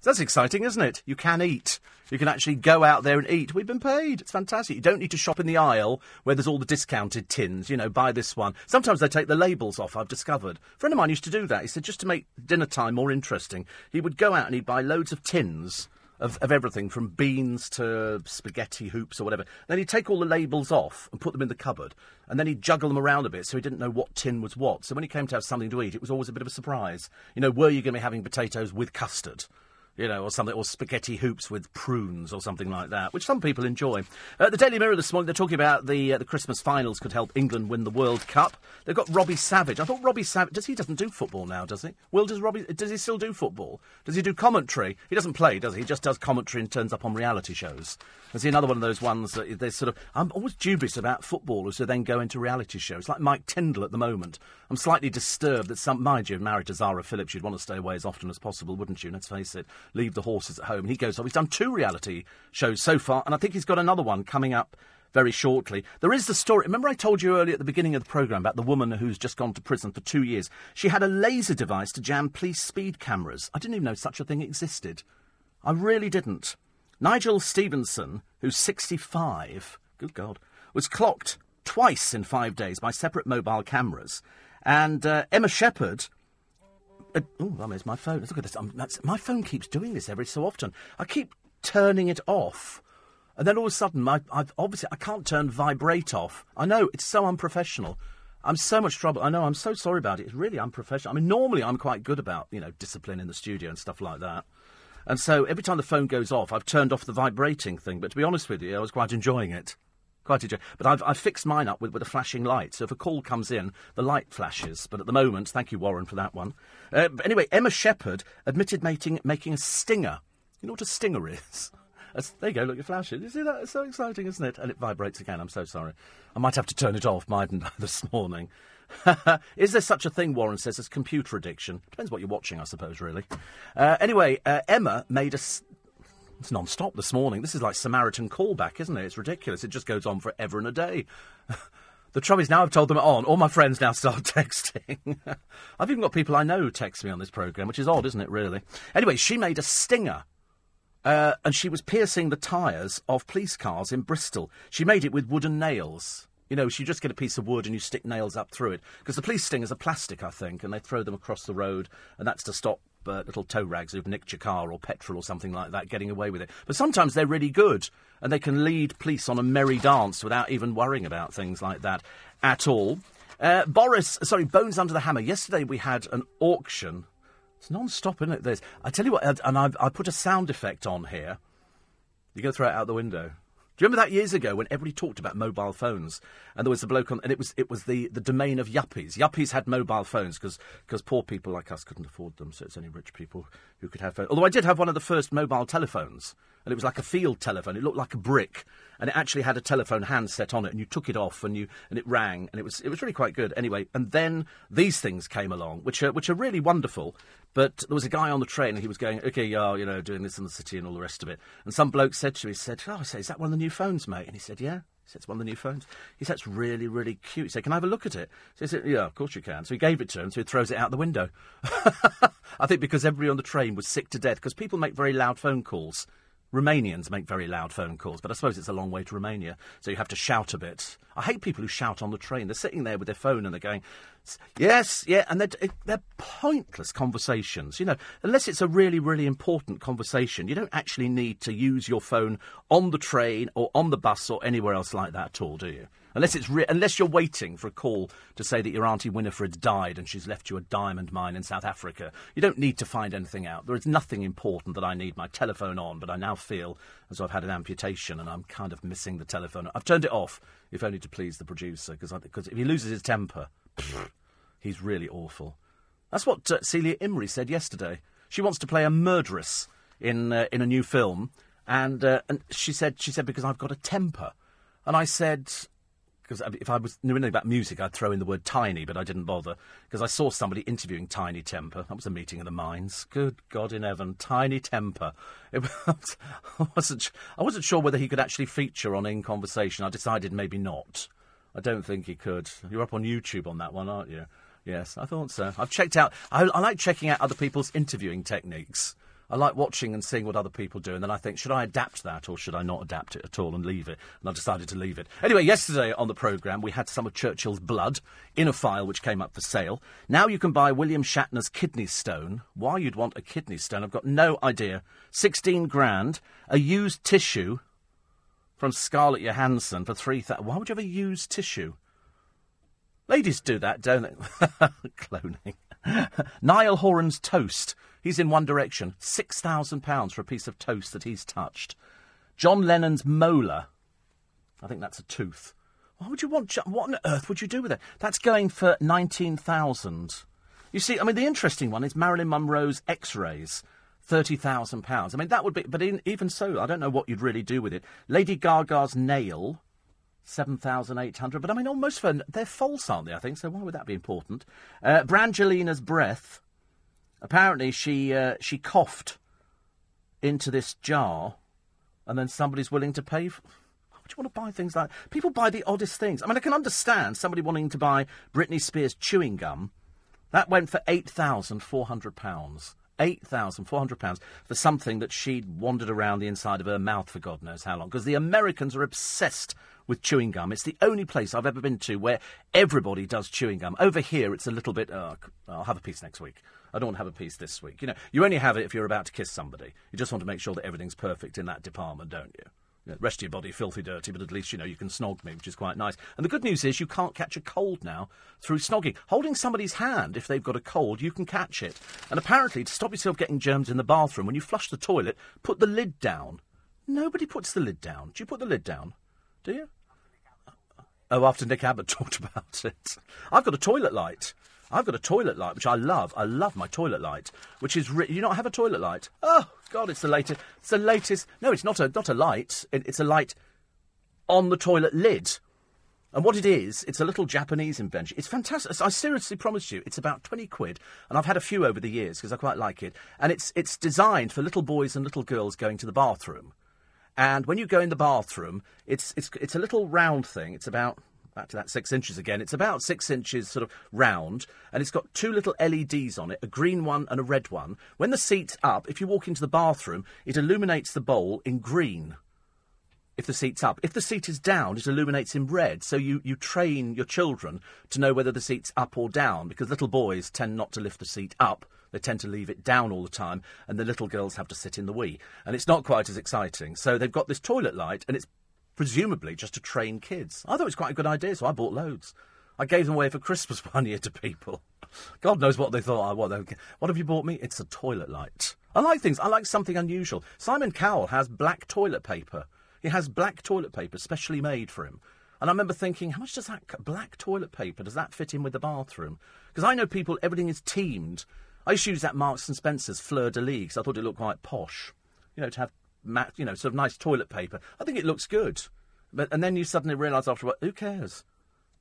That's exciting, isn't it? You can eat. You can actually go out there and eat. We've been paid. It's fantastic. You don't need to shop in the aisle where there's all the discounted tins. You know, buy this one. Sometimes they take the labels off, I've discovered. A friend of mine used to do that. He said just to make dinner time more interesting, he would go out and he'd buy loads of tins. Of, of everything from beans to spaghetti hoops or whatever. Then he'd take all the labels off and put them in the cupboard, and then he'd juggle them around a bit so he didn't know what tin was what. So when he came to have something to eat, it was always a bit of a surprise. You know, were you going to be having potatoes with custard? You know, or something, or spaghetti hoops with prunes or something like that, which some people enjoy. Uh, the Daily Mirror this morning, they're talking about the uh, the Christmas finals could help England win the World Cup. They've got Robbie Savage. I thought Robbie Savage, does he doesn't do football now, does he? Will, does Robbie, does he still do football? Does he do commentary? He doesn't play, does he? He just does commentary and turns up on reality shows. Is he another one of those ones that they sort of, I'm always dubious about footballers who then go into reality shows, like Mike Tindall at the moment. I'm slightly disturbed that some, mind you, married to Zara Phillips, you'd want to stay away as often as possible, wouldn't you? Let's face it, leave the horses at home. And he goes off. He's done two reality shows so far, and I think he's got another one coming up very shortly. There is the story. Remember, I told you earlier at the beginning of the programme about the woman who's just gone to prison for two years? She had a laser device to jam police speed cameras. I didn't even know such a thing existed. I really didn't. Nigel Stevenson, who's 65, good God, was clocked twice in five days by separate mobile cameras. And uh, Emma Shepherd uh, oh, that means my phone. Look at this. Um, my phone keeps doing this every so often. I keep turning it off. And then all of a sudden, my, I've, obviously, I can't turn vibrate off. I know, it's so unprofessional. I'm so much trouble. I know, I'm so sorry about it. It's really unprofessional. I mean, normally I'm quite good about, you know, discipline in the studio and stuff like that. And so every time the phone goes off, I've turned off the vibrating thing. But to be honest with you, I was quite enjoying it. Quite enjoying But I've, I've fixed mine up with, with a flashing light. So if a call comes in, the light flashes. But at the moment, thank you, Warren, for that one. Uh, anyway, Emma Shepherd admitted making, making a stinger. You know what a stinger is? there you go, look, it flashes. You see that? It's so exciting, isn't it? And it vibrates again. I'm so sorry. I might have to turn it off, mightn't I, this morning? is there such a thing, Warren says, as computer addiction? Depends what you're watching, I suppose, really. Uh, anyway, uh, Emma made a. It's non stop this morning. This is like Samaritan callback, isn't it? It's ridiculous. It just goes on forever and a day. The trouble is now I've told them on, all my friends now start texting. I've even got people I know text me on this programme, which is odd, isn't it, really? Anyway, she made a stinger. Uh, and she was piercing the tyres of police cars in Bristol. She made it with wooden nails. You know, you just get a piece of wood and you stick nails up through it. Because the police stingers are plastic, I think, and they throw them across the road, and that's to stop uh, little tow rags who've nicked your car or petrol or something like that getting away with it. But sometimes they're really good and they can lead police on a merry dance without even worrying about things like that at all. Uh, Boris, sorry, Bones Under the Hammer. Yesterday we had an auction. It's non-stop, isn't it? This. I tell you what, and I, I put a sound effect on here. Going to throw it out the window. Do you remember that years ago when everybody talked about mobile phones and there was a bloke on, and it was it was the, the domain of yuppies. Yuppies had mobile phones because poor people like us couldn't afford them, so it's only rich people who could have phones. Although I did have one of the first mobile telephones, and it was like a field telephone. It looked like a brick, and it actually had a telephone handset on it, and you took it off and you and it rang, and it was it was really quite good. Anyway, and then these things came along, which are which are really wonderful. But there was a guy on the train, and he was going, okay, yeah, you know, doing this in the city and all the rest of it. And some bloke said to me, he said, oh, I say, is that one of the new phones, mate? And he said, yeah. He said, it's one of the new phones. He said, it's really, really cute. He said, can I have a look at it? So he said, yeah, of course you can. So he gave it to him, so he throws it out the window. I think because everybody on the train was sick to death, because people make very loud phone calls Romanians make very loud phone calls, but I suppose it's a long way to Romania, so you have to shout a bit. I hate people who shout on the train. They're sitting there with their phone and they're going, yes, yeah, and they're, they're pointless conversations. You know, unless it's a really, really important conversation, you don't actually need to use your phone on the train or on the bus or anywhere else like that at all, do you? Unless it's re- unless you're waiting for a call to say that your auntie Winifred died and she's left you a diamond mine in South Africa, you don't need to find anything out. There is nothing important that I need my telephone on, but I now feel as though I've had an amputation and I'm kind of missing the telephone. I've turned it off, if only to please the producer, because if he loses his temper, he's really awful. That's what uh, Celia Imrie said yesterday. She wants to play a murderess in uh, in a new film, and uh, and she said she said because I've got a temper, and I said because if I was knew anything about music, I'd throw in the word tiny, but I didn't bother because I saw somebody interviewing Tinie Tempah. That was a meeting of the minds. Good God in heaven, Tinie Tempah. Was, I wasn't. I wasn't sure whether he could actually feature on In Conversation. I decided maybe not. I don't think he could. You're up on YouTube on that one, aren't you? Yes, I thought so. I've checked out. I, I like checking out other people's interviewing techniques. I like watching and seeing what other people do, and then I think, should I adapt that or should I not adapt it at all and leave it? And I decided to leave it. Anyway, yesterday on the programme, we had some of Churchill's blood in a file which came up for sale. Now you can buy William Shatner's kidney stone. Why you'd want a kidney stone, I've got no idea. 16 grand. A used tissue from Scarlett Johansson for 3,000. Why would you have a used tissue? Ladies do that, don't they? Cloning. Niall Horan's toast. He's in One Direction. £6,000 for a piece of toast that he's touched. John Lennon's molar. I think that's a tooth. Why would you want. What on earth would you do with it? That's going for 19000 You see, I mean, the interesting one is Marilyn Monroe's x rays. £30,000. I mean, that would be. But in, even so, I don't know what you'd really do with it. Lady Gaga's nail. 7,800. But I mean, almost for. They're false, aren't they, I think? So why would that be important? Uh, Brangelina's breath. Apparently, she uh, she coughed into this jar, and then somebody's willing to pay. For... Would you want to buy things like people buy the oddest things? I mean, I can understand somebody wanting to buy Britney Spears chewing gum. That went for eight thousand four hundred pounds. £8,400 for something that she'd wandered around the inside of her mouth for God knows how long. Because the Americans are obsessed with chewing gum. It's the only place I've ever been to where everybody does chewing gum. Over here, it's a little bit, oh, I'll have a piece next week. I don't want to have a piece this week. You know, you only have it if you're about to kiss somebody. You just want to make sure that everything's perfect in that department, don't you? you know, rest of your body filthy dirty, but at least you know you can snog me, which is quite nice. And the good news is you can't catch a cold now through snogging. Holding somebody's hand if they've got a cold, you can catch it. And apparently, to stop yourself getting germs in the bathroom, when you flush the toilet, put the lid down. Nobody puts the lid down. Do you put the lid down? Do you? Oh, after Nick Abbott talked about it. I've got a toilet light. I've got a toilet light, which I love. I love my toilet light, which is. Ri- you not have a toilet light? Oh God, it's the latest. It's the latest. No, it's not a not a light. It, it's a light on the toilet lid. And what it is, it's a little Japanese invention. It's fantastic. I seriously promise you, it's about 20 quid. And I've had a few over the years because I quite like it. And it's, it's designed for little boys and little girls going to the bathroom. And when you go in the bathroom, it's, it's, it's a little round thing. It's about back to that six inches again. It's about six inches sort of round, and it's got two little LEDs on it, a green one and a red one. When the seat's up, if you walk into the bathroom, it illuminates the bowl in green. If the seat's up. If the seat is down, it illuminates in red. So you, you train your children to know whether the seat's up or down, because little boys tend not to lift the seat up. They tend to leave it down all the time, and the little girls have to sit in the wee. And it's not quite as exciting. So they've got this toilet light, and it's presumably just to train kids. I thought it was quite a good idea, so I bought loads. I gave them away for Christmas one year to people. God knows what they thought. I what, what have you bought me? It's a toilet light. I like things. I like something unusual. Simon Cowell has black toilet paper. He has black toilet paper specially made for him. And I remember thinking, how much does that black toilet paper does that fit in with the bathroom? Because I know people, everything is teamed. I used to use that Marks and Spencer's fleur de lis. I thought it looked quite posh. You know, to have you know, sort of nice toilet paper. I think it looks good. But and then you suddenly realise afterwards, who cares?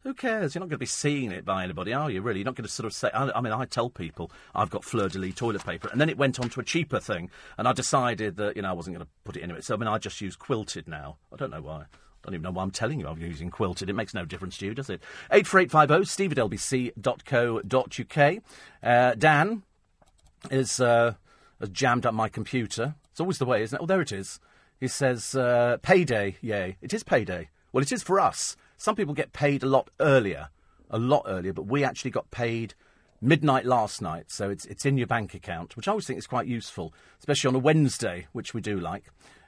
Who cares? You're not going to be seeing it by anybody, are you? Really? You're not going to sort of say. I, I mean, I tell people I've got fleur de lis toilet paper, and then it went on to a cheaper thing, and I decided that you know I wasn't going to put it into it. So I mean, I just use quilted now. I don't know why. I don't even know why I'm telling you I'm using quilted. It makes no difference to you, does it? 84850 steve at lbc.co.uk. Uh, Dan is uh, has jammed up my computer. It's always the way, isn't it? Oh, there it is. He says, uh, payday, yay. It is payday. Well, it is for us. Some people get paid a lot earlier, a lot earlier, but we actually got paid midnight last night, so it's, it's in your bank account, which I always think is quite useful, especially on a Wednesday, which we do like.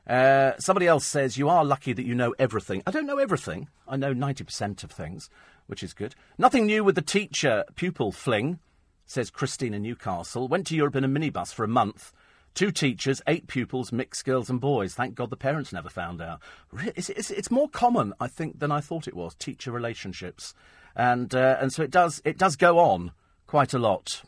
Uh, somebody else says, You are lucky that you know everything. I don't know everything. I know 90% of things, which is good. Nothing new with the teacher pupil fling, says Christina Newcastle. Went to Europe in a minibus for a month. Two teachers, eight pupils, mixed girls and boys. Thank God the parents never found out. It's, it's, it's more common, I think, than I thought it was. Teacher relationships, and uh, and so it does it does go on quite a lot.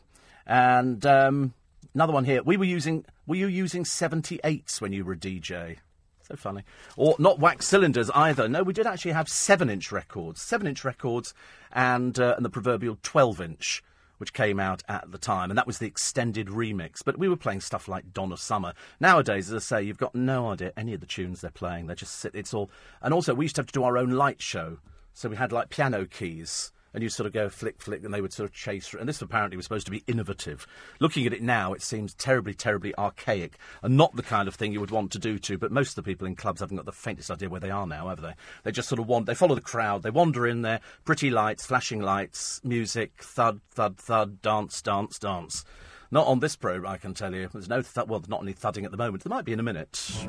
And um, another one here. We were using were you using seventy eights when you were a DJ? So funny. Or not wax cylinders either. No, we did actually have seven inch records, seven inch records, and uh, and the proverbial twelve inch which came out at the time, and that was the extended remix. But we were playing stuff like Donna Summer. Nowadays, as I say, you've got no idea any of the tunes they're playing. They just sit, it's all. And also, we used to have to do our own light show, so we had like piano keys and you'd sort of go flick, flick, and they would sort of chase. And this apparently was supposed to be innovative. Looking at it now, it seems terribly, terribly archaic and not the kind of thing you would want to do to. But most of the people in clubs haven't got the faintest idea where they are now, have they? They just sort of want, they follow the crowd, they wander in there, pretty lights, flashing lights, music, thud, thud, thud, dance, dance, dance. Not on this probe, I can tell you. There's no, th- well, not any thudding at the moment. There might be in a minute.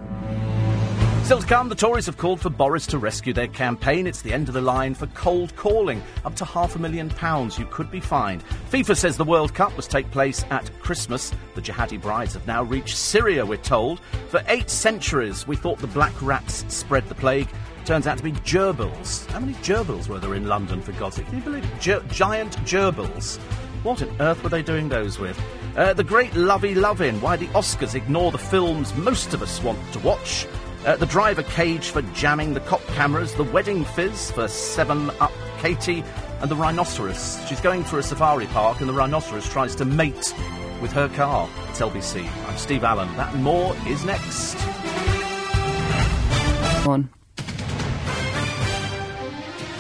Still to come, the Tories have called for Boris to rescue their campaign. It's the end of the line for cold calling. Up to half a million pounds you could be fined. FIFA says the World Cup must take place at Christmas. The jihadi brides have now reached Syria, we're told. For eight centuries, we thought the black rats spread the plague. Turns out to be gerbils. How many gerbils were there in London, for God's sake? Can you believe it? Ger- giant gerbils. What on earth were they doing those with? Uh, the great Lovey Lovin', why the Oscars ignore the films most of us want to watch. Uh, the driver cage for jamming the cop cameras, the wedding fizz for Seven Up Katie, and the rhinoceros. She's going through a safari park, and the rhinoceros tries to mate with her car. It's LBC. I'm Steve Allen. That and more is next. On.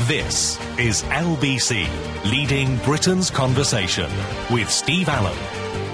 This is LBC, leading Britain's conversation with Steve Allen.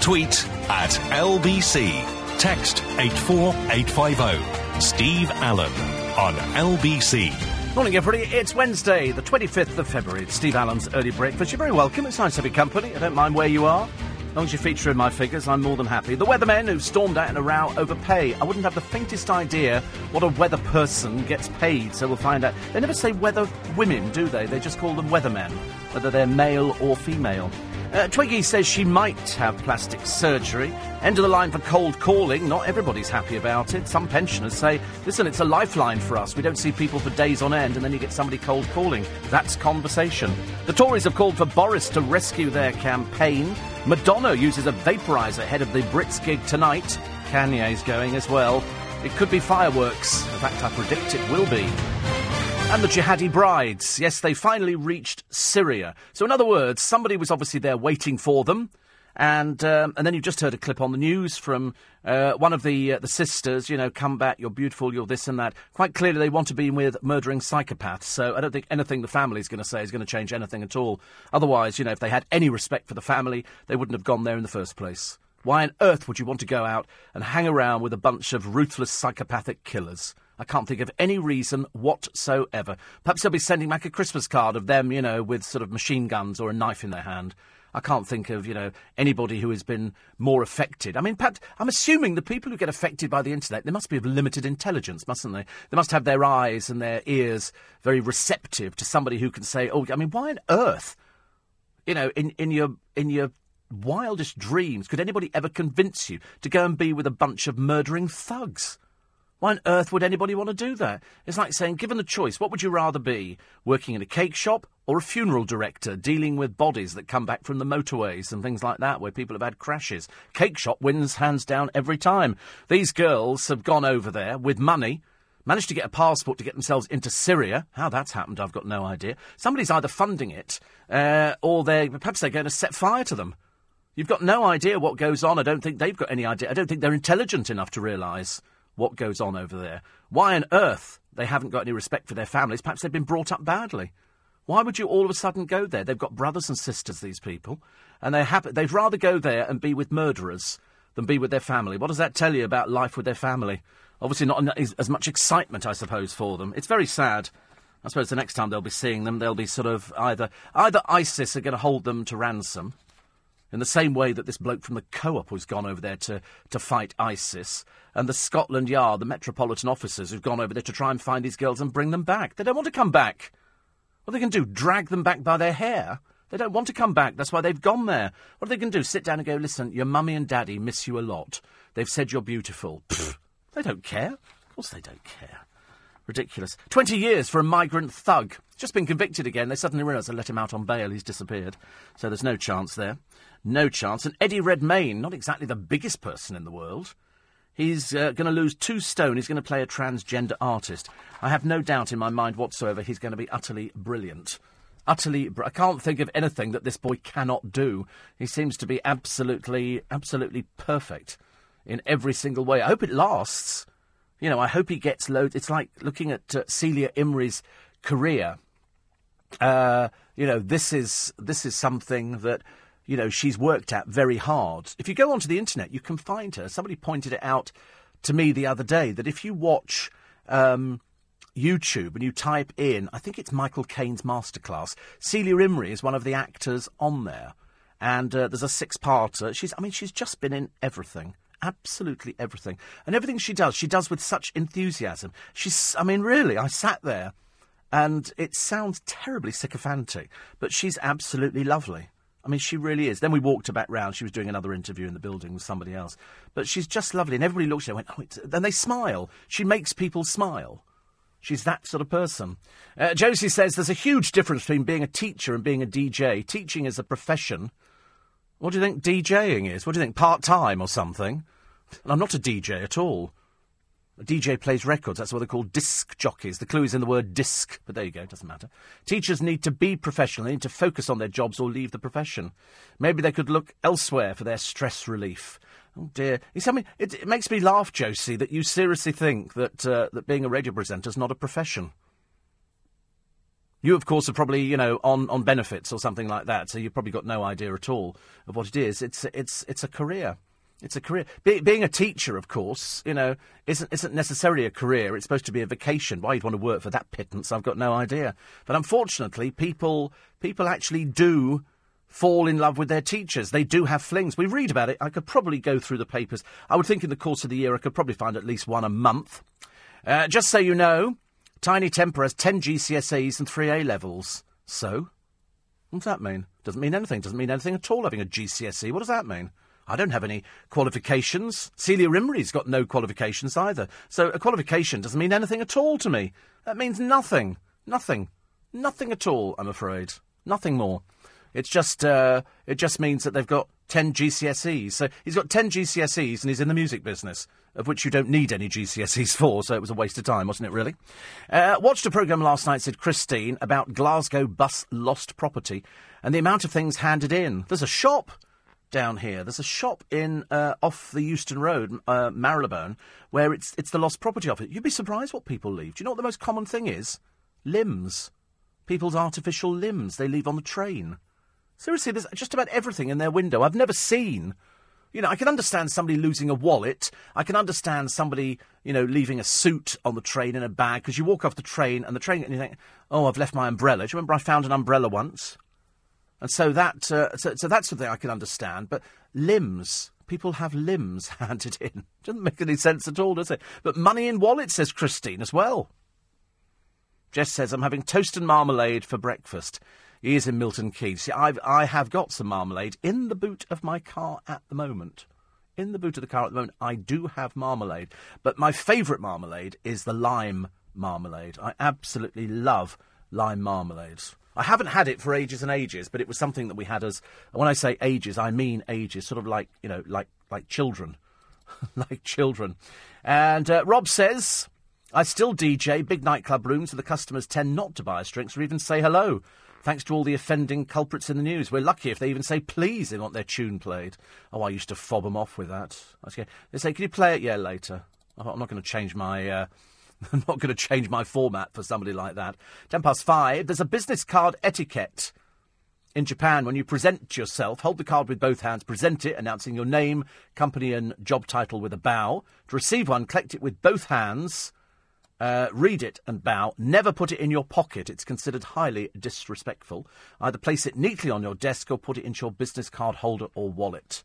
Tweet at LBC. Text 84850. Steve Allen on LBC. Morning, everybody. It's Wednesday, the 25th of February. It's Steve Allen's early breakfast. You're very welcome. It's nice to your company. I don't mind where you are. As long as you feature in my figures, I'm more than happy. The weathermen who stormed out in a row over pay. I wouldn't have the faintest idea what a weather person gets paid, so we'll find out. They never say weather women, do they? They just call them weathermen, whether they're male or female. Uh, Twiggy says she might have plastic surgery. End of the line for cold calling. Not everybody's happy about it. Some pensioners say, listen, it's a lifeline for us. We don't see people for days on end, and then you get somebody cold calling. That's conversation. The Tories have called for Boris to rescue their campaign. Madonna uses a vaporizer ahead of the Brits gig tonight. Kanye's going as well. It could be fireworks. In fact, I predict it will be. And the jihadi brides. Yes, they finally reached Syria. So, in other words, somebody was obviously there waiting for them. And um, and then you just heard a clip on the news from uh, one of the uh, the sisters. You know, come back, you're beautiful, you're this and that. Quite clearly, they want to be with murdering psychopaths. So I don't think anything the family's going to say is going to change anything at all. Otherwise, you know, if they had any respect for the family, they wouldn't have gone there in the first place. Why on earth would you want to go out and hang around with a bunch of ruthless psychopathic killers? I can't think of any reason whatsoever. Perhaps they'll be sending back a Christmas card of them, you know, with sort of machine guns or a knife in their hand. I can't think of, you know, anybody who has been more affected. I mean, Pat, I'm assuming the people who get affected by the internet, they must be of limited intelligence, mustn't they? They must have their eyes and their ears very receptive to somebody who can say, oh, I mean, why on earth, you know, in, in your, in your wildest dreams, could anybody ever convince you to go and be with a bunch of murdering thugs? Why on earth would anybody want to do that? It's like saying, given the choice, what would you rather be? Working in a cake shop or a funeral director dealing with bodies that come back from the motorways and things like that where people have had crashes? Cake shop wins hands down every time. These girls have gone over there with money. Managed to get a passport to get themselves into Syria. How that's happened, I've got no idea. Somebody's either funding it, uh, or they perhaps they're going to set fire to them. You've got no idea what goes on. I don't think they've got any idea. I don't think they're intelligent enough to realise what goes on over there. Why on earth they haven't got any respect for their families? Perhaps they've been brought up badly. Why would you all of a sudden go there? They've got brothers and sisters, these people, and they're happy. They'd rather go there and be with murderers than be with their family. What does that tell you about life with their family? Obviously, not as, as much excitement, I suppose, for them. It's very sad. I suppose the next time they'll be seeing them, they'll be sort of either either ISIS are going to hold them to ransom, in the same way that this bloke from the co-op was gone over there to, to fight ISIS, and the Scotland Yard, the Metropolitan officers who've gone over there to try and find these girls and bring them back. They don't want to come back. What they to do? Drag them back by their hair? They don't want to come back. That's why they've gone there. What are they going to do? Sit down and go, listen, your mummy and daddy miss you a lot. They've said you're beautiful. They don't care. Of course they don't care. Ridiculous. 20 years for a migrant thug. Just been convicted again. They suddenly realise they let him out on bail. He's disappeared. So there's no chance there. No chance. And Eddie Redmayne, not exactly the biggest person in the world. He's uh, going to lose two stone. He's going to play a transgender artist. I have no doubt in my mind whatsoever he's going to be utterly brilliant utterly. I can't think of anything that this boy cannot do. He seems to be absolutely, absolutely perfect in every single way. I hope it lasts. You know, I hope he gets loads. It's like looking at uh, Celia Imrie's career. Uh, you know, this is this is something that you know she's worked at very hard. If you go onto the internet, you can find her. Somebody pointed it out to me the other day that if you watch um, YouTube and you type in, I think it's Michael Caine's masterclass. Celia Imrie is one of the actors on there, and uh, there's a six-parter. She's, I mean, she's just been in everything, absolutely everything, and everything she does, she does with such enthusiasm. She's, I mean, really, I sat there, and it sounds terribly sycophantic, but she's absolutely lovely. I mean, she really is. Then we walked her back round. She was doing another interview in the building with somebody else. But she's just lovely. And everybody looks at her and went, oh, then they smile. She makes people smile. She's that sort of person. Uh, Josie says there's a huge difference between being a teacher and being a DJ. Teaching is a profession. What do you think DJing is? What do you think, part time or something? And I'm not a DJ at all. A DJ plays records. That's what they're called disc jockeys. The clue is in the word disc, but there you go, it doesn't matter. Teachers need to be professional. They need to focus on their jobs or leave the profession. Maybe they could look elsewhere for their stress relief. Oh dear! You see, I mean, it, it, makes me laugh, Josie, that you seriously think that uh, that being a radio presenter is not a profession. You, of course, are probably you know on, on benefits or something like that, so you've probably got no idea at all of what it is. It's it's it's a career. It's a career. Be, being a teacher, of course, you know, isn't isn't necessarily a career. It's supposed to be a vocation. Why you'd want to work for that pittance, I've got no idea. But unfortunately, people people actually do fall in love with their teachers. They do have flings. We read about it. I could probably go through the papers. I would think in the course of the year I could probably find at least one a month. Uh, just so you know, Tinie Tempah has 10 GCSEs and 3 A levels. So? What does that mean? Doesn't mean anything. Doesn't mean anything at all having a GCSE. What does that mean? I don't have any qualifications. Celia Imrie's got no qualifications either. So a qualification doesn't mean anything at all to me. That means nothing. Nothing. Nothing at all, I'm afraid. Nothing more. It's just uh, it just means that they've got ten GCSEs. So he's got ten GCSEs and he's in the music business, of which you don't need any GCSEs for. So it was a waste of time, wasn't it? Really. Uh, watched a programme last night, said Christine, about Glasgow bus lost property and the amount of things handed in. There's a shop down here. There's a shop in uh, off the Euston Road, uh, Marylebone, where it's it's the lost property office. You'd be surprised what people leave. Do you know what the most common thing is? Limbs. People's artificial limbs they leave on the train. Seriously, there's just about everything in their window. I've never seen. You know, I can understand somebody losing a wallet. I can understand somebody, you know, leaving a suit on the train in a bag because you walk off the train and the train and you think, oh, I've left my umbrella. Do you remember I found an umbrella once? And so that, uh, so, so that's something I can understand. But limbs, people have limbs handed in. Doesn't make any sense at all, does it? But money in wallets, says Christine as well. Jess says, I'm having toast and marmalade for breakfast. He is in Milton Keynes. See, I've, I have got some marmalade in the boot of my car at the moment. In the boot of the car at the moment, I do have marmalade. But my favourite marmalade is the lime marmalade. I absolutely love lime marmalades. I haven't had it for ages and ages, but it was something that we had as when I say ages, I mean ages, sort of like you know, like like children, like children. And uh, Rob says, I still DJ big nightclub rooms where the customers tend not to buy us drinks or even say hello thanks to all the offending culprits in the news. We're lucky if they even say please they want their tune played. Oh, I used to fob them off with that. They say, can you play it? Yeah, later. I'm not going to change my. Uh, I'm not going to change my format for somebody like that. Ten past five. There's a business card etiquette In Japan, when you present yourself, hold the card with both hands, present it, announcing your name, company, and job title with a bow. To receive one, collect it with both hands, uh, read it and bow. Never put it in your pocket. It's considered highly disrespectful. Either place it neatly on your desk or put it into your business card holder or wallet.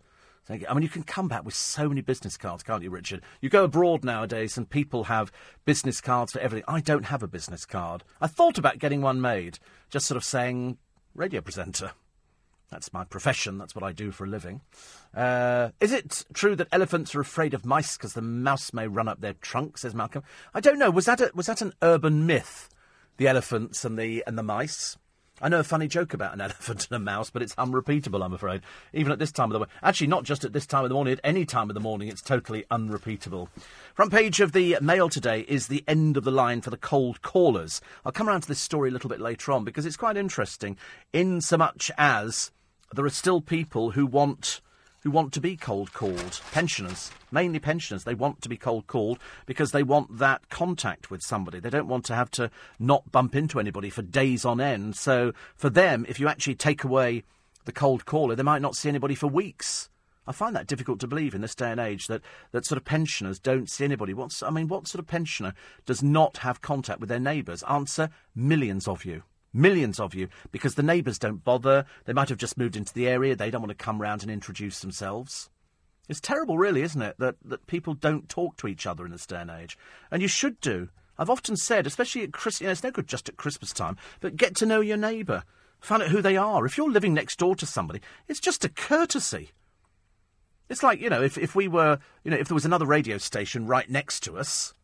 I mean, you can come back with so many business cards, can't you, Richard? You go abroad nowadays and people have business cards for everything. I don't have a business card. I thought about getting one made, just sort of saying radio presenter. That's my profession. That's what I do for a living. Uh, is it true that elephants are afraid of mice because the mouse may run up their trunk? Says Malcolm. I don't know. Was that a, was that an urban myth? The elephants and the and the mice. I know a funny joke about an elephant and a mouse, but it's unrepeatable, I'm afraid. Even at this time of the morning. Actually, not just at this time of the morning, at any time of the morning, it's totally unrepeatable. Front page of the Mail today is the end of the line for the cold callers. I'll come around to this story a little bit later on because it's quite interesting, in so much as there are still people who want who want to be cold called. Pensioners, mainly pensioners, they want to be cold called because they want that contact with somebody. They don't want to have to not bump into anybody for days on end. So for them, if you actually take away the cold caller, they might not see anybody for weeks. I find that difficult to believe in this day and age that, that sort of pensioners don't see anybody. What's, I mean, what sort of pensioner does not have contact with their neighbours? Answer millions of you. Millions of you, because the neighbours don't bother. They might have just moved into the area. They don't want to come round and introduce themselves. It's terrible, really, isn't it, that, that people don't talk to each other in this day and age. And you should do. I've often said, especially at Christmas, you know, it's no good just at Christmas time, but get to know your neighbour. Find out who they are. If you're living next door to somebody, it's just a courtesy. It's like, you know, if, if we were, you know, if there was another radio station right next to us,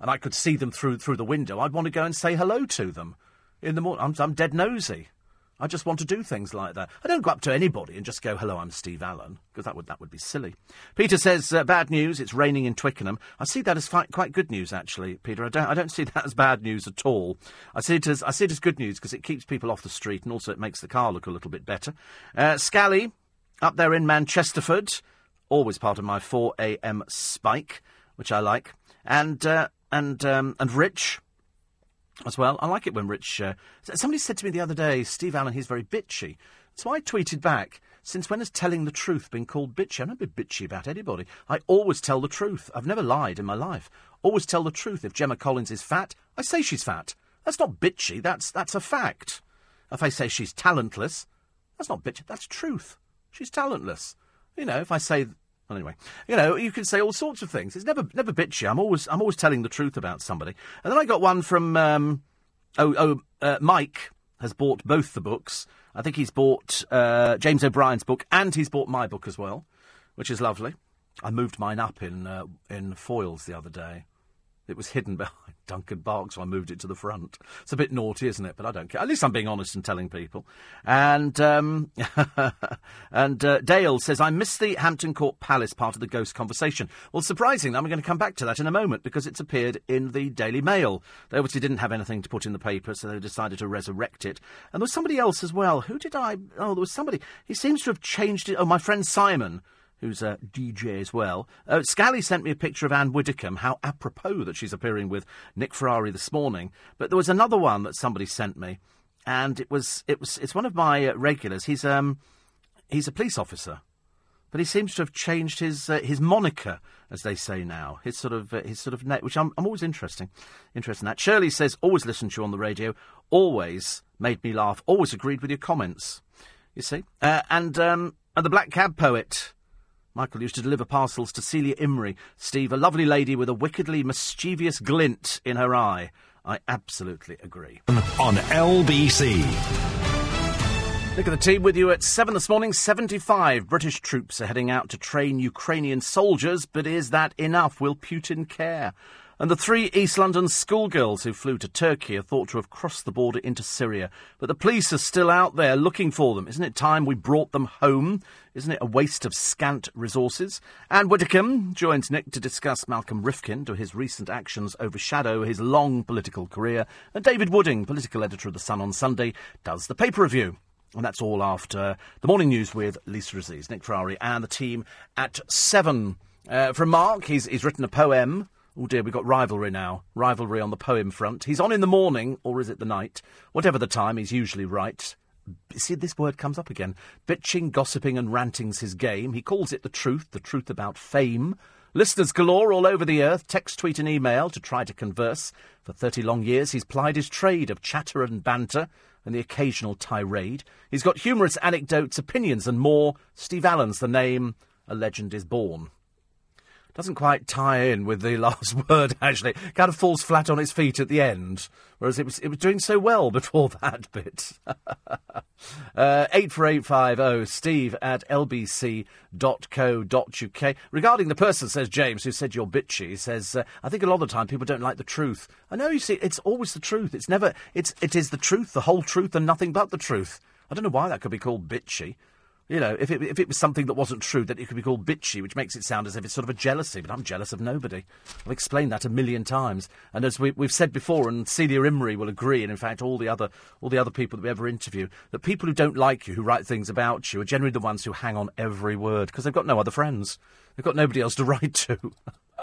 and I could see them through through the window, I'd want to go and say hello to them in the morning. I'm, I'm dead nosy. I just want to do things like that. I don't go up to anybody and just go, "Hello, I'm Steve Allen," because that would that would be silly. Peter says, uh, "Bad news. It's raining in Twickenham." I see that as fi- quite good news, actually, Peter. I don't I don't see that as bad news at all. I see it as I see it as good news because it keeps people off the street and also it makes the car look a little bit better. Uh, Scally, up there in Manchesterford, always part of my 4 a.m. spike, which I like, and uh, and um, and Rich as well. I like it when Rich. Uh, somebody said to me the other day, Steve Allen, he's very bitchy. So I tweeted back, since when has telling the truth been called bitchy? I've never been bitchy about anybody. I always tell the truth. I've never lied in my life. Always tell the truth. If Gemma Collins is fat, I say she's fat. That's not bitchy. That's that's a fact. If I say she's talentless, that's not bitchy. That's truth. She's talentless. You know, if I say anyway, you know, you can say all sorts of things. It's never never bitchy. I'm always I'm always telling the truth about somebody. And then I got one from um, oh oh uh, Mike has bought both the books. I think he's bought uh, James O'Brien's book and he's bought my book as well, which is lovely. I moved mine up in uh, in Foyles the other day. It was hidden behind Duncan Bark, so I moved it to the front. It's a bit naughty, isn't it? But I don't care. At least I'm being honest and telling people. And um, and uh, Dale says I missed the Hampton Court Palace part of the ghost conversation. Well, surprisingly, I'm going to come back to that in a moment because it's appeared in the Daily Mail. They obviously didn't have anything to put in the paper, so they decided to resurrect it. And there was somebody else as well. Who did I? Oh, there was somebody. He seems to have changed it. Oh, my friend Simon who's a DJ as well. Uh, Scally sent me a picture of Anne Widdecombe. How apropos that she's appearing with Nick Ferrari this morning. But there was another one that somebody sent me, and it was it was it's one of my uh, regulars. He's um he's a police officer, but he seems to have changed his uh, his moniker, as they say now. His sort of uh, his sort of net, which I'm I'm always interesting interested in that. Shirley says always listen to you on the radio. Always made me laugh. Always agreed with your comments. You see, uh, and um, and the Black Cab poet. Michael used to deliver parcels to Celia Imrie. Steve, a lovely lady with a wickedly mischievous glint in her eye. I absolutely agree. On LBC. Look at the team with you at 7 this morning. 75 British troops are heading out to train Ukrainian soldiers, but is that enough? Will Putin care? And the three East London schoolgirls who flew to Turkey are thought to have crossed the border into Syria. But the police are still out there looking for them. Isn't it time we brought them home? Isn't it a waste of scant resources? Anne Widdecombe joins Nick to discuss Malcolm Rifkind. Do his recent actions overshadow his long political career? And David Wooding, political editor of The Sun on Sunday, does the paper review. And that's all after the morning news with Lisa Aziz, Nick Ferrari, and the team at seven. Uh, from Mark, he's, he's written a poem Oh dear, we've got rivalry now. Rivalry on the poem front. He's on in the morning, or is it the night? Whatever the time, he's usually right. see, this word comes up again. Bitching, gossiping, and ranting's his game. He calls it the truth, the truth about fame. Listeners galore all over the earth, text, tweet, and email to try to converse. For 30 long years, he's plied his trade of chatter and banter and the occasional tirade. He's got humorous anecdotes, opinions, and more. Steve Allen's the name. A legend is born doesn't quite tie in with the last word, actually. Kind of falls flat on its feet at the end, whereas it was, it was doing so well before that bit. uh, 84850 steve at lbc.co.uk. Regarding the person, says James, who said you're bitchy, says, uh, I think a lot of the time people don't like the truth. I know, you see, it's always the truth. It's never, it's, it is the truth, the whole truth, and nothing but the truth. I don't know why that could be called bitchy. You know, if it, if it was something that wasn't true, then it could be called bitchy, which makes it sound as if it's sort of a jealousy. But I'm jealous of nobody. I've explained that a million times, and as we, have said before, and Celia Imrie will agree, and in fact all the other all the other people that we ever interview, that people who don't like you, who write things about you, are generally the ones who hang on every word because they've got no other friends. They've got nobody else to write to.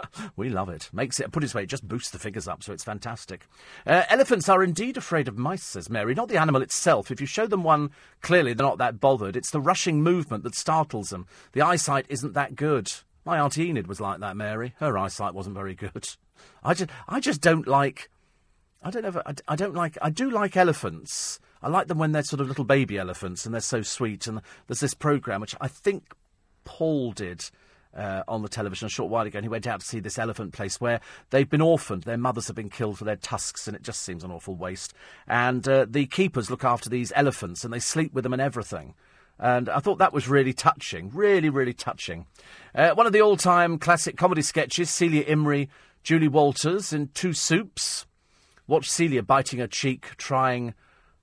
we love it. Makes it, put it this way, it just boosts the figures up, so it's fantastic. Uh, elephants are indeed afraid of mice, says Mary, not the animal itself. If you show them one, clearly they're not that bothered. It's the rushing movement that startles them. The eyesight isn't that good. My Auntie Enid was like that, Mary. Her eyesight wasn't very good. I just, I just don't like. I don't know. I, I don't like. I do like elephants. I like them when they're sort of little baby elephants and they're so sweet. And there's this program which I think Paul did uh, on the television a short while ago, and he went out to see this elephant place where they've been orphaned. Their mothers have been killed for their tusks, and it just seems an awful waste. And uh, the keepers look after these elephants, and they sleep with them and everything. And I thought that was really touching, really, really touching. Uh, one of the all-time classic comedy sketches, Celia Imrie, Julie Walters in Two Soups. Watch Celia biting her cheek, trying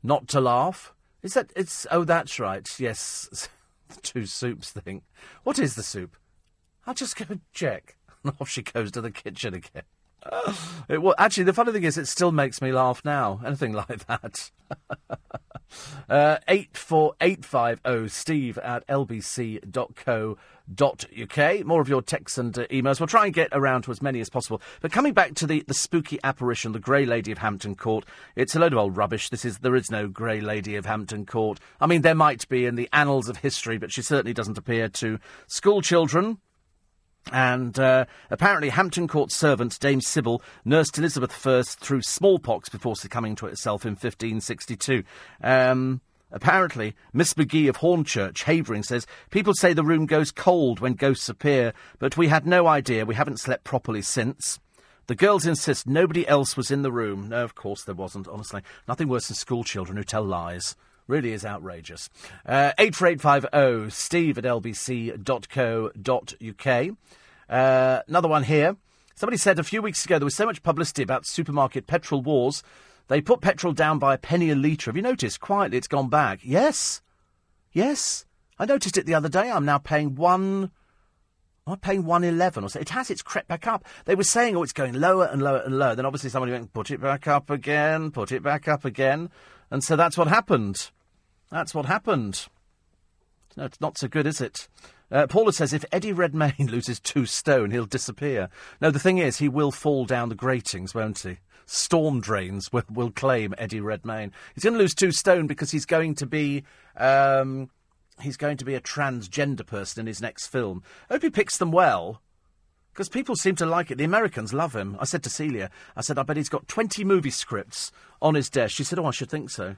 not to laugh. Is that it's? Oh, that's right. Yes, the two soups thing. What is the soup? I'll just go check. And off she goes to the kitchen again. It, well, actually, the funny thing is, it still makes me laugh now. Anything like that. uh, 84850 steve at lbc.co.uk. More of your texts and uh, emails. We'll try and get around to as many as possible. But coming back to the, the spooky apparition, the Grey Lady of Hampton Court, it's a load of old rubbish. This is There is no Grey Lady of Hampton Court. I mean, there might be in the annals of history, but she certainly doesn't appear to school children and uh, apparently, Hampton Court servant Dame Sybil nursed Elizabeth I through smallpox before succumbing to it herself in 1562. Um, apparently, Miss McGee of Hornchurch, Havering, says people say the room goes cold when ghosts appear, but we had no idea. We haven't slept properly since. The girls insist nobody else was in the room. No, of course there wasn't, honestly. Nothing worse than school children who tell lies. Really is outrageous. Uh, 84850 steve at lbc.co.uk. Uh, another one here. Somebody said a few weeks ago there was so much publicity about supermarket petrol wars. They put petrol down by a penny a litre. Have you noticed? Quietly, it's gone back. Yes. Yes. I noticed it the other day. I'm now paying one. I'm paying one eleven or so. It has. It's crept back up. They were saying, "Oh, it's going lower and lower and lower." Then obviously somebody went, "Put it back up again. Put it back up again." And so that's what happened. That's what happened. No, it's not so good, is it? Uh, Paula says if Eddie Redmayne loses two stone, he'll disappear. No, the thing is, he will fall down the gratings, won't he? Storm drains will, will claim Eddie Redmayne. He's going to lose two stone because he's going to be. Um, he's going to be a transgender person in his next film. I hope he picks them well. Because people seem to like it. The Americans love him. I said to Celia, I said, I bet he's got 20 movie scripts on his desk. She said, Oh, I should think so.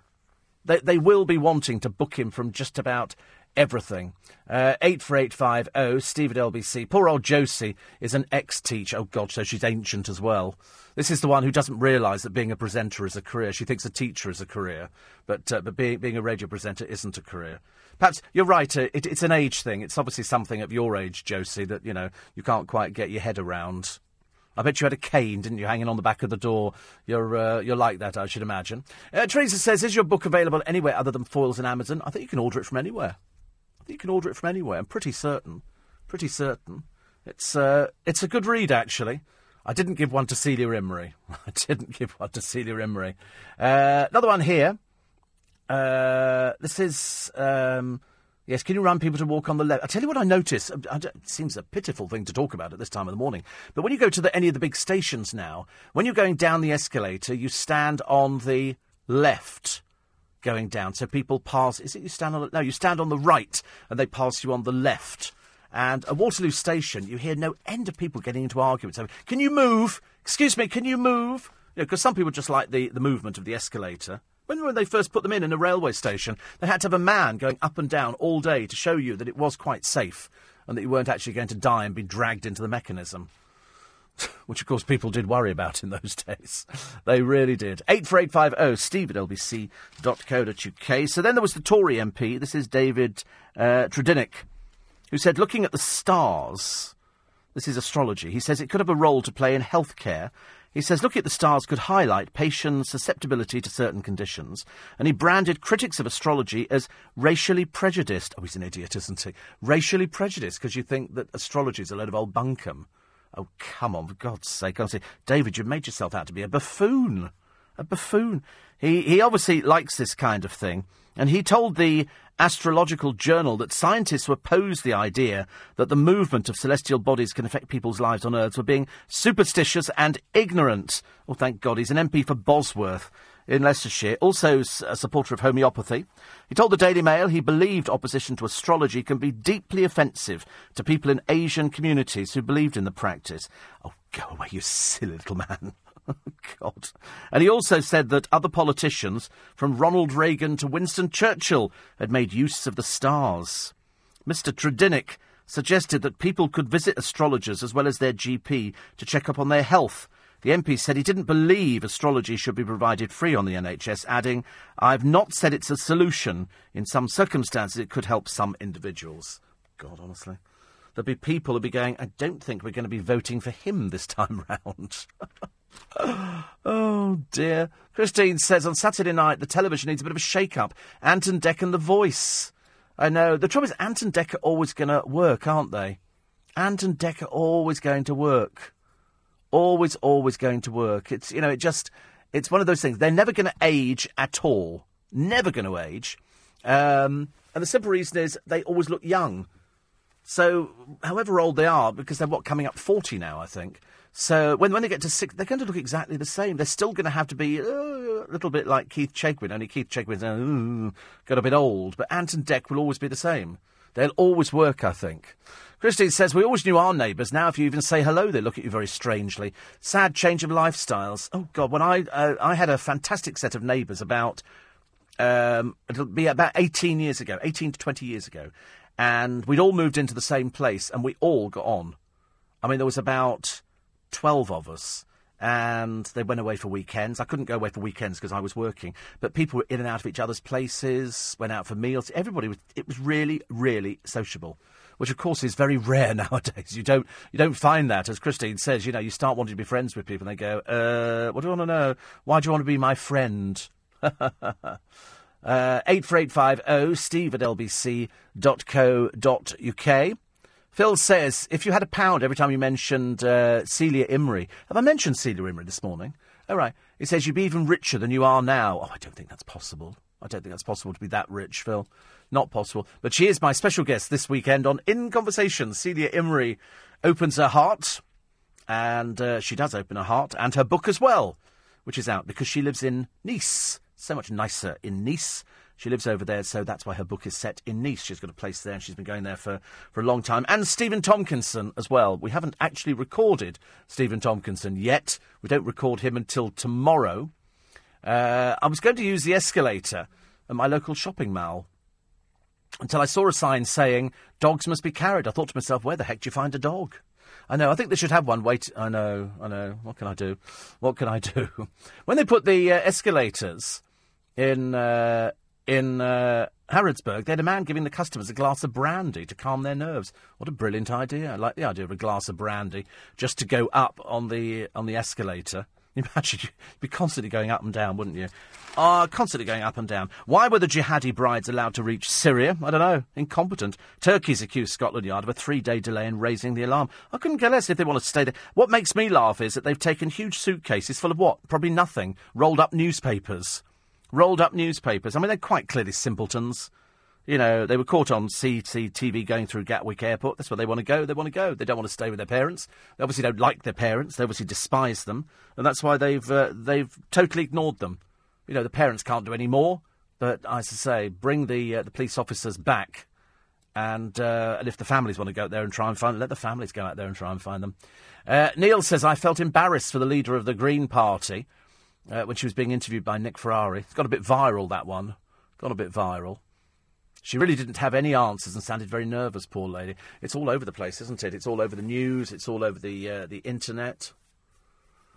They, they will be wanting to book him from just about everything. Uh, 84850, Steve at LBC. Poor old Josie is an ex teacher. Oh, God, so she's ancient as well. This is the one who doesn't realise that being a presenter is a career. She thinks a teacher is a career, but, uh, but being, being a radio presenter isn't a career. Perhaps you're right, uh, it, it's an age thing. It's obviously something of your age, Josie, that, you know, you can't quite get your head around. I bet you had a cane, didn't you, hanging on the back of the door? You're, uh, you're like that, I should imagine. Uh, Teresa says, Is your book available anywhere other than Foyles and Amazon? I think you can order it from anywhere. I think you can order it from anywhere. I'm pretty certain. Pretty certain. It's, uh, it's a good read, actually. I didn't give one to Celia Imrie. I didn't give one to Celia Imrie. Uh, another one here. Uh, this is. Um, Yes, can you run people to walk on the left? I tell you what I notice. Uh, it seems a pitiful thing to talk about at this time of the morning. But when you go to the, any of the big stations now, when you're going down the escalator, you stand on the left. going down. So people pass. Is it you stand on the, no? You stand on the right, and they pass you on the left. And at Waterloo Station, you hear no end of people getting into arguments. over, Can you move? Excuse me, can you move? Because you know, some people just like the, the movement of the escalator. When, when they first put them in in a railway station, they had to have a man going up and down all day to show you that it was quite safe and that you weren't actually going to die and be dragged into the mechanism. Which, of course, people did worry about in those days. They really did. 84850 steve at lbc.co.uk. So then there was the Tory MP. This is David uh, Tredinnick, who said, looking at the stars, this is astrology, he says it could have a role to play in healthcare he says, look at the stars could highlight patients' susceptibility to certain conditions, and he branded critics of astrology as racially prejudiced. Oh, he's an idiot, isn't he? Racially prejudiced, because you think that astrology is a load of old bunkum. Oh, come on, for God's sake. Say, David, you've made yourself out to be a buffoon. A buffoon. He, he obviously likes this kind of thing, and he told the astrological journal that scientists who opposed the idea that the movement of celestial bodies can affect people's lives on Earth were being superstitious and ignorant. Oh, thank God, he's an MP for Bosworth in Leicestershire, also a supporter of homeopathy. He told the Daily Mail he believed opposition to astrology can be deeply offensive to people in Asian communities who believed in the practice. Oh, go away, you silly little man. God. And he also said that other politicians, from Ronald Reagan to Winston Churchill, had made use of the stars. Mr. Tredinnick suggested that people could visit astrologers as well as their GP to check up on their health. The MP said he didn't believe astrology should be provided free on the NHS, adding, I've not said it's a solution. In some circumstances, it could help some individuals. God, honestly. There'll be people who'll be going, I don't think we're going to be voting for him this time round. oh dear. Christine says on Saturday night the television needs a bit of a shake up. Ant and Dec and The Voice. I know. The trouble is, Ant and Dec are always going to work, aren't they? Ant and Dec are always going to work. Always, always going to work. It's, you know, it just, it's one of those things. They're never going to age at all. Never going to age. Um, and the simple reason is they always look young. So, however old they are, because they're what, coming up 40 now, I think. So when, when they get to six, they're going to look exactly the same. They're still going to have to be uh, a little bit like Keith Chegwin, only Keith Chegwin's uh, got a bit old. But Ant and Dec will always be the same. They'll always work, I think. Christine says, We always knew our neighbours. Now, if you even say hello, they look at you very strangely. Sad change of lifestyles. Oh, God, when I, uh, I had a fantastic set of neighbours about, um, it'll be about 18 years ago, 18 to 20 years ago. And we'd all moved into the same place and we all got on. I mean, there was about 12 of us and they went away for weekends. I couldn't go away for weekends because I was working, but people were in and out of each other's places, went out for meals. Everybody was, it was really, really sociable. Which of course is very rare nowadays. You don't you don't find that, as Christine says. You know, you start wanting to be friends with people, and they go, uh, "What do you want to know? Why do you want to be my friend?" uh, eight four eight five zero oh, Steve at lbc.co.uk. Phil says, if you had a pound every time you mentioned uh, Celia Imrie, have I mentioned Celia Imrie this morning? All right. He says you'd be even richer than you are now. Oh, I don't think that's possible. I don't think that's possible to be that rich, Phil. Not possible. But she is my special guest this weekend on In Conversation. Celia Imrie opens her heart, and uh, she does open her heart, and her book as well, which is out because she lives in Nice. So much nicer in Nice she lives over there, so that's why her book is set in Nice. She's got a place there, and she's been going there for, for a long time. And Stephen Tompkinson as well. We haven't actually recorded Stephen Tompkinson yet. We don't record him until tomorrow. Uh, I was going to use the escalator at my local shopping mall until I saw a sign saying dogs must be carried. I thought to myself, where the heck do you find a dog? I know. I think they should have one. Wait. I know. I know. What can I do? What can I do? when they put the uh, escalators in uh, in uh, Harrodsburg, they had a man giving the customers a glass of brandy to calm their nerves. What a brilliant idea! I like the idea of a glass of brandy just to go up on the on the escalator. Imagine you'd be constantly going up and down, wouldn't you? Ah, uh, constantly going up and down. Why were the jihadi brides allowed to reach Syria? I don't know. Incompetent. Turkey's accused Scotland Yard of a three-day delay in raising the alarm. I couldn't care less if they want to stay there. What makes me laugh is that they've taken huge suitcases full of what? Probably nothing. Rolled up newspapers rolled up newspapers. I mean, they're quite clearly simpletons. You know, they were caught on CCTV going through Gatwick Airport. That's where they want to go. They want to go. They don't want to stay with their parents. They obviously don't like their parents. They obviously despise them, and that's why they've uh, they've totally ignored them. You know, the parents can't do any more. But as I say, bring the uh, the police officers back, and uh, and if the families want to go out there and try and find, them, let the families go out there and try and find them. Uh, Neil says I felt embarrassed for the leader of the Green Party uh, when she was being interviewed by Nick Ferrari. It's got a bit viral that one, got a bit viral. She really didn't have any answers and sounded very nervous, poor lady. It's all over the place, isn't it? It's all over the news. It's all over the uh, the internet.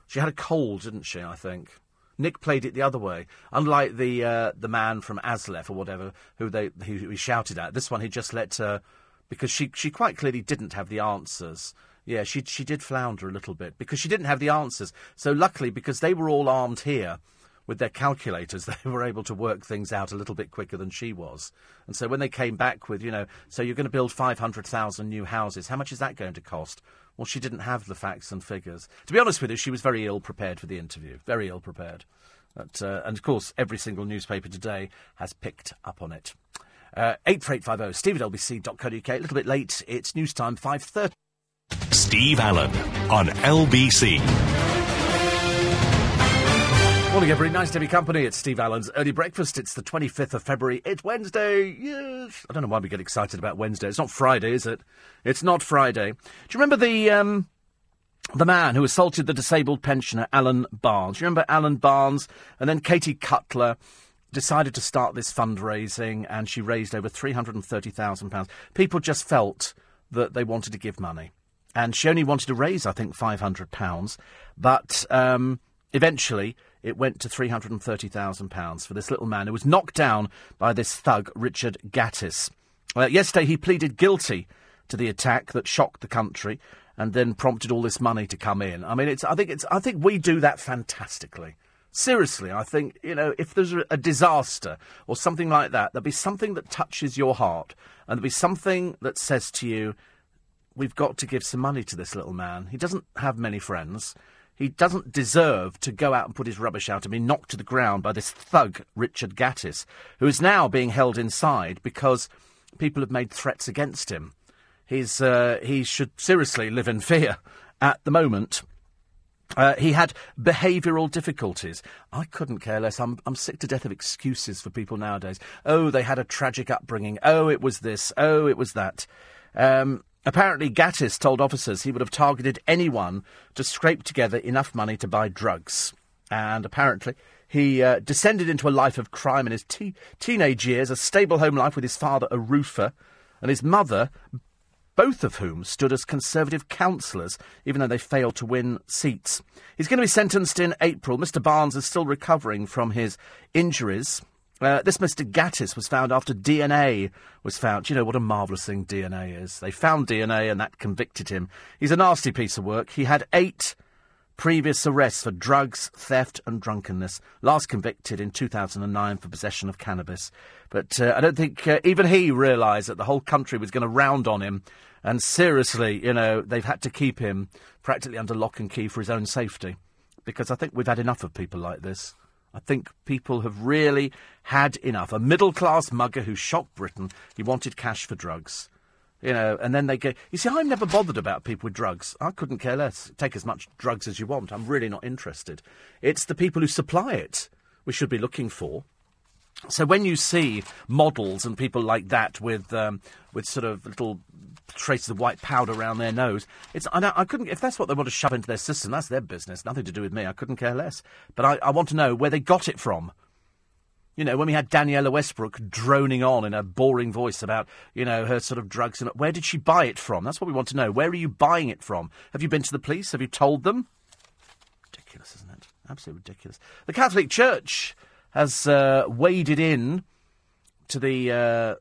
She had a cold, didn't she? I think. Nick played it the other way. Unlike the uh, the man from Aslef or whatever who they who he shouted at, this one he just let her because she she quite clearly didn't have the answers. Yeah, she she did flounder a little bit because she didn't have the answers. So luckily, because they were all armed here with their calculators, they were able to work things out a little bit quicker than she was. And so when they came back with, you know, so you're going to build 500,000 new houses, how much is that going to cost? Well, she didn't have the facts and figures. To be honest with you, she was very ill prepared for the interview. Very ill prepared. But, uh, and of course, every single newspaper today has picked up on it. Uh, 84850 steve at lbc.co.uk. A little bit late. It's news time, 5.30. Steve Allen on LBC. Morning, everybody. Nice to be company. It's Steve Allen's early breakfast. It's the 25th of February. It's Wednesday. Yes. I don't know why we get excited about Wednesday. It's not Friday, is it? It's not Friday. Do you remember the um, the man who assaulted the disabled pensioner Alan Barnes? You remember Alan Barnes? And then Katie Cutler decided to start this fundraising, and she raised over three hundred and thirty thousand pounds. People just felt that they wanted to give money, and she only wanted to raise, I think, five hundred pounds, but. Um, Eventually, it went to £330,000 for this little man who was knocked down by this thug, Richard Gatiss. Uh, yesterday, he pleaded guilty to the attack that shocked the country and then prompted all this money to come in. I mean, it's, I, think it's, I think we do that fantastically. Seriously, I think, you know, if there's a disaster or something like that, there'll be something that touches your heart and there'll be something that says to you, we've got to give some money to this little man. He doesn't have many friends. He doesn't deserve to go out and put his rubbish out and be knocked to the ground by this thug, Richard Gatiss, who is now being held inside because people have made threats against him. He's, uh, he should seriously live in fear at the moment. Uh, he had behavioural difficulties. I couldn't care less. I'm, I'm sick to death of excuses for people nowadays. Oh, they had a tragic upbringing. Oh, it was this. Oh, it was that. Um, Apparently, Gatiss told officers he would have targeted anyone to scrape together enough money to buy drugs. And apparently, he uh, descended into a life of crime in his te- teenage years, a stable home life with his father, a roofer, and his mother, both of whom stood as Conservative councillors, even though they failed to win seats. He's going to be sentenced in April. Mr. Barnes is still recovering from his injuries. Uh, this Mr. Gatiss was found after DNA was found. Do you know what a marvellous thing DNA is? They found DNA and that convicted him. He's a nasty piece of work. He had eight previous arrests for drugs, theft, and drunkenness. Last convicted in 2009 for possession of cannabis. But uh, I don't think uh, even he realised that the whole country was going to round on him. And seriously, you know, they've had to keep him practically under lock and key for his own safety. Because I think we've had enough of people like this. I think people have really had enough. A middle class mugger who shocked Britain, he wanted cash for drugs. You know, and then they go. You see, I'm never bothered about people with drugs. I couldn't care less. Take as much drugs as you want. I'm really not interested. It's the people who supply it we should be looking for. So when you see models and people like that with um, with sort of little traces of white powder around their nose, it's I, I, couldn't if that's what they want to shove into their system. That's their business. Nothing to do with me. I couldn't care less. But I, I want to know where they got it from. You know, when we had Danniella Westbrook droning on in a boring voice about, you know, her sort of drugs and where did she buy it from? That's what we want to know. Where are you buying it from? Have you been to the police? Have you told them? Ridiculous, isn't it? Absolutely ridiculous. The Catholic Church has uh, waded in to the uh,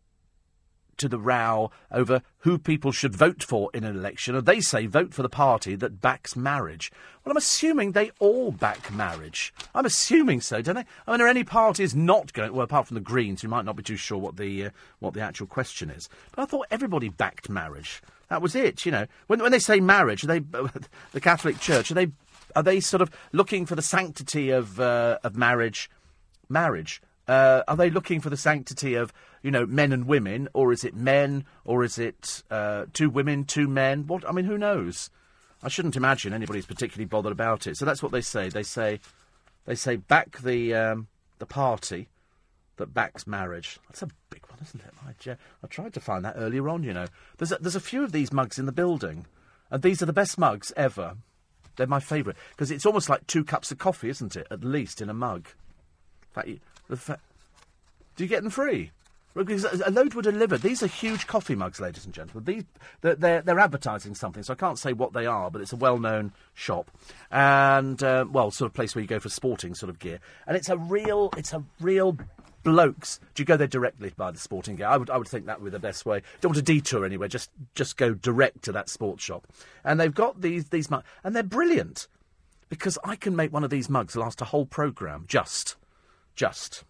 to the row over who people should vote for in an election, and they say vote for the party that backs marriage. Well, I'm assuming they all back marriage. I'm assuming so, don't they? I mean, are any parties not going? Well, apart from the Greens, who might not be too sure what the uh, what the actual question is. But I thought everybody backed marriage. That was it, you know. When when they say marriage, they the Catholic Church are they are they sort of looking for the sanctity of uh, of marriage? Marriage? Uh, are they looking for the sanctity of, you know, men and women, or is it men, or is it uh, two women, two men? What? I mean, who knows? I shouldn't imagine anybody's particularly bothered about it. So that's what they say. They say, they say back the um, the party that backs marriage. That's a big one, isn't it? I, je- I tried to find that earlier on, you know. There's a, there's a few of these mugs in the building, and these are the best mugs ever. They're my favourite because it's almost like two cups of coffee, isn't it? At least in a mug. Fact, the do you get them free? Because a load were delivered. These are huge coffee mugs, ladies and gentlemen. These they're, they're, they're advertising something, so I can't say what they are, but it's a well-known shop and uh, well, sort of place where you go for sporting sort of gear. And it's a real, it's a real blokes. Do you go there directly buy the sporting gear? I would, I would think that would be the best way. Don't want to detour anywhere. Just, just go direct to that sports shop. And they've got these, these mugs, and they're brilliant because I can make one of these mugs last a whole program. Just, just.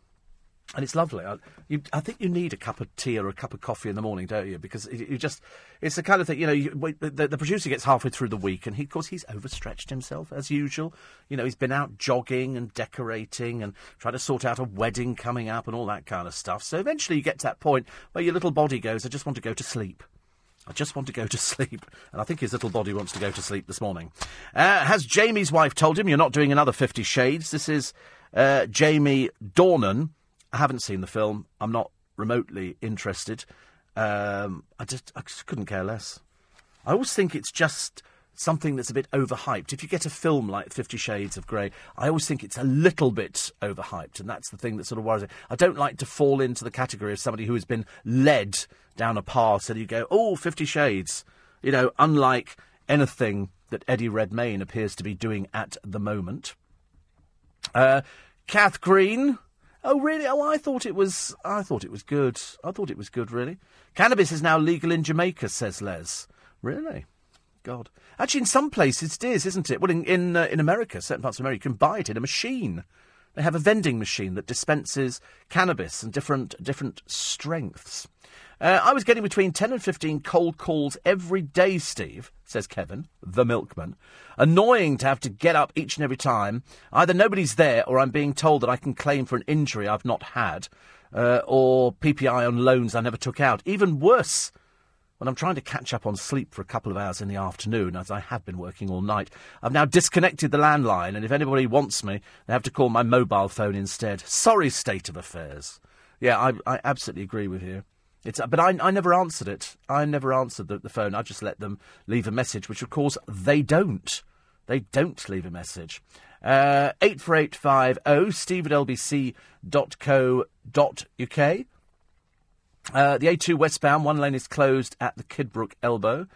And it's lovely. I, you, I think you need a cup of tea or a cup of coffee in the morning, don't you? Because you, you just, it's the kind of thing, you know, you, the, the producer gets halfway through the week and he, of course, he's overstretched himself as usual. You know, he's been out jogging and decorating and trying to sort out a wedding coming up and all that kind of stuff. So eventually you get to that point where your little body goes, I just want to go to sleep. I just want to go to sleep. And I think his little body wants to go to sleep this morning. Uh, has Jamie's wife told him you're not doing another Fifty Shades? This is uh, Jamie Dornan. I haven't seen the film. I'm not remotely interested. Um, I just I just couldn't care less. I always think it's just something that's a bit overhyped. If you get a film like Fifty Shades of Grey, I always think it's a little bit overhyped, and that's the thing that sort of worries me. I don't like to fall into the category of somebody who has been led down a path, and you go, "Oh, Fifty Shades," you know, unlike anything that Eddie Redmayne appears to be doing at the moment. Uh, Kath Green. Oh really? Oh, I thought it was. I thought it was good. I thought it was good. Really. Cannabis is now legal in Jamaica, says Les. Really? God. Actually, in some places it is, isn't it? Well, in in, uh, in America, certain parts of America, you can buy it in a machine. They have a vending machine that dispenses cannabis and different different strengths. Uh, I was getting between 10 and 15 cold calls every day, Steve, says Kevin, the milkman. Annoying to have to get up each and every time. Either nobody's there or I'm being told that I can claim for an injury I've not had, uh, or PPI on loans I never took out. Even worse, when I'm trying to catch up on sleep for a couple of hours in the afternoon, as I have been working all night, I've now disconnected the landline, and if anybody wants me, they have to call my mobile phone instead. Sorry, state of affairs. Yeah, I, I absolutely agree with you. It's, but I, I never answered it. I never answered the, the phone. I just let them leave a message, which of course they don't. They don't leave a message. Uh, 84850 steve at lbc.co.uk. Uh, the A2 westbound, one lane is closed at the Kidbrooke elbow.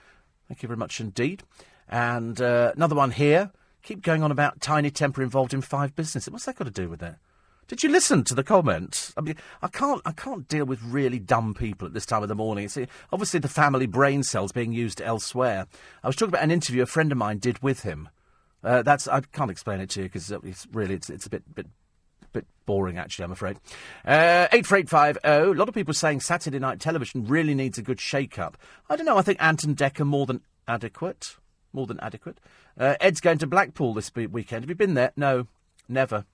Thank you very much indeed. And uh, another one here. Keep going on about Tinie Tempah involved in five businesses. What's that got to do with it? Did you listen to the comments? I mean, I can't, I can't deal with really dumb people at this time of the morning. See, obviously, the family brain cells being used elsewhere. I was talking about an interview a friend of mine did with him. Uh, that's I can't explain it to you because it's really it's it's a bit bit bit boring actually. I'm afraid. Uh, eight four eight five zero. A lot of people saying Saturday night television really needs a good shake-up. I don't know. I think Anton Decker more than adequate. More than adequate. Uh, Ed's going to Blackpool this weekend. Have you been there? No, never.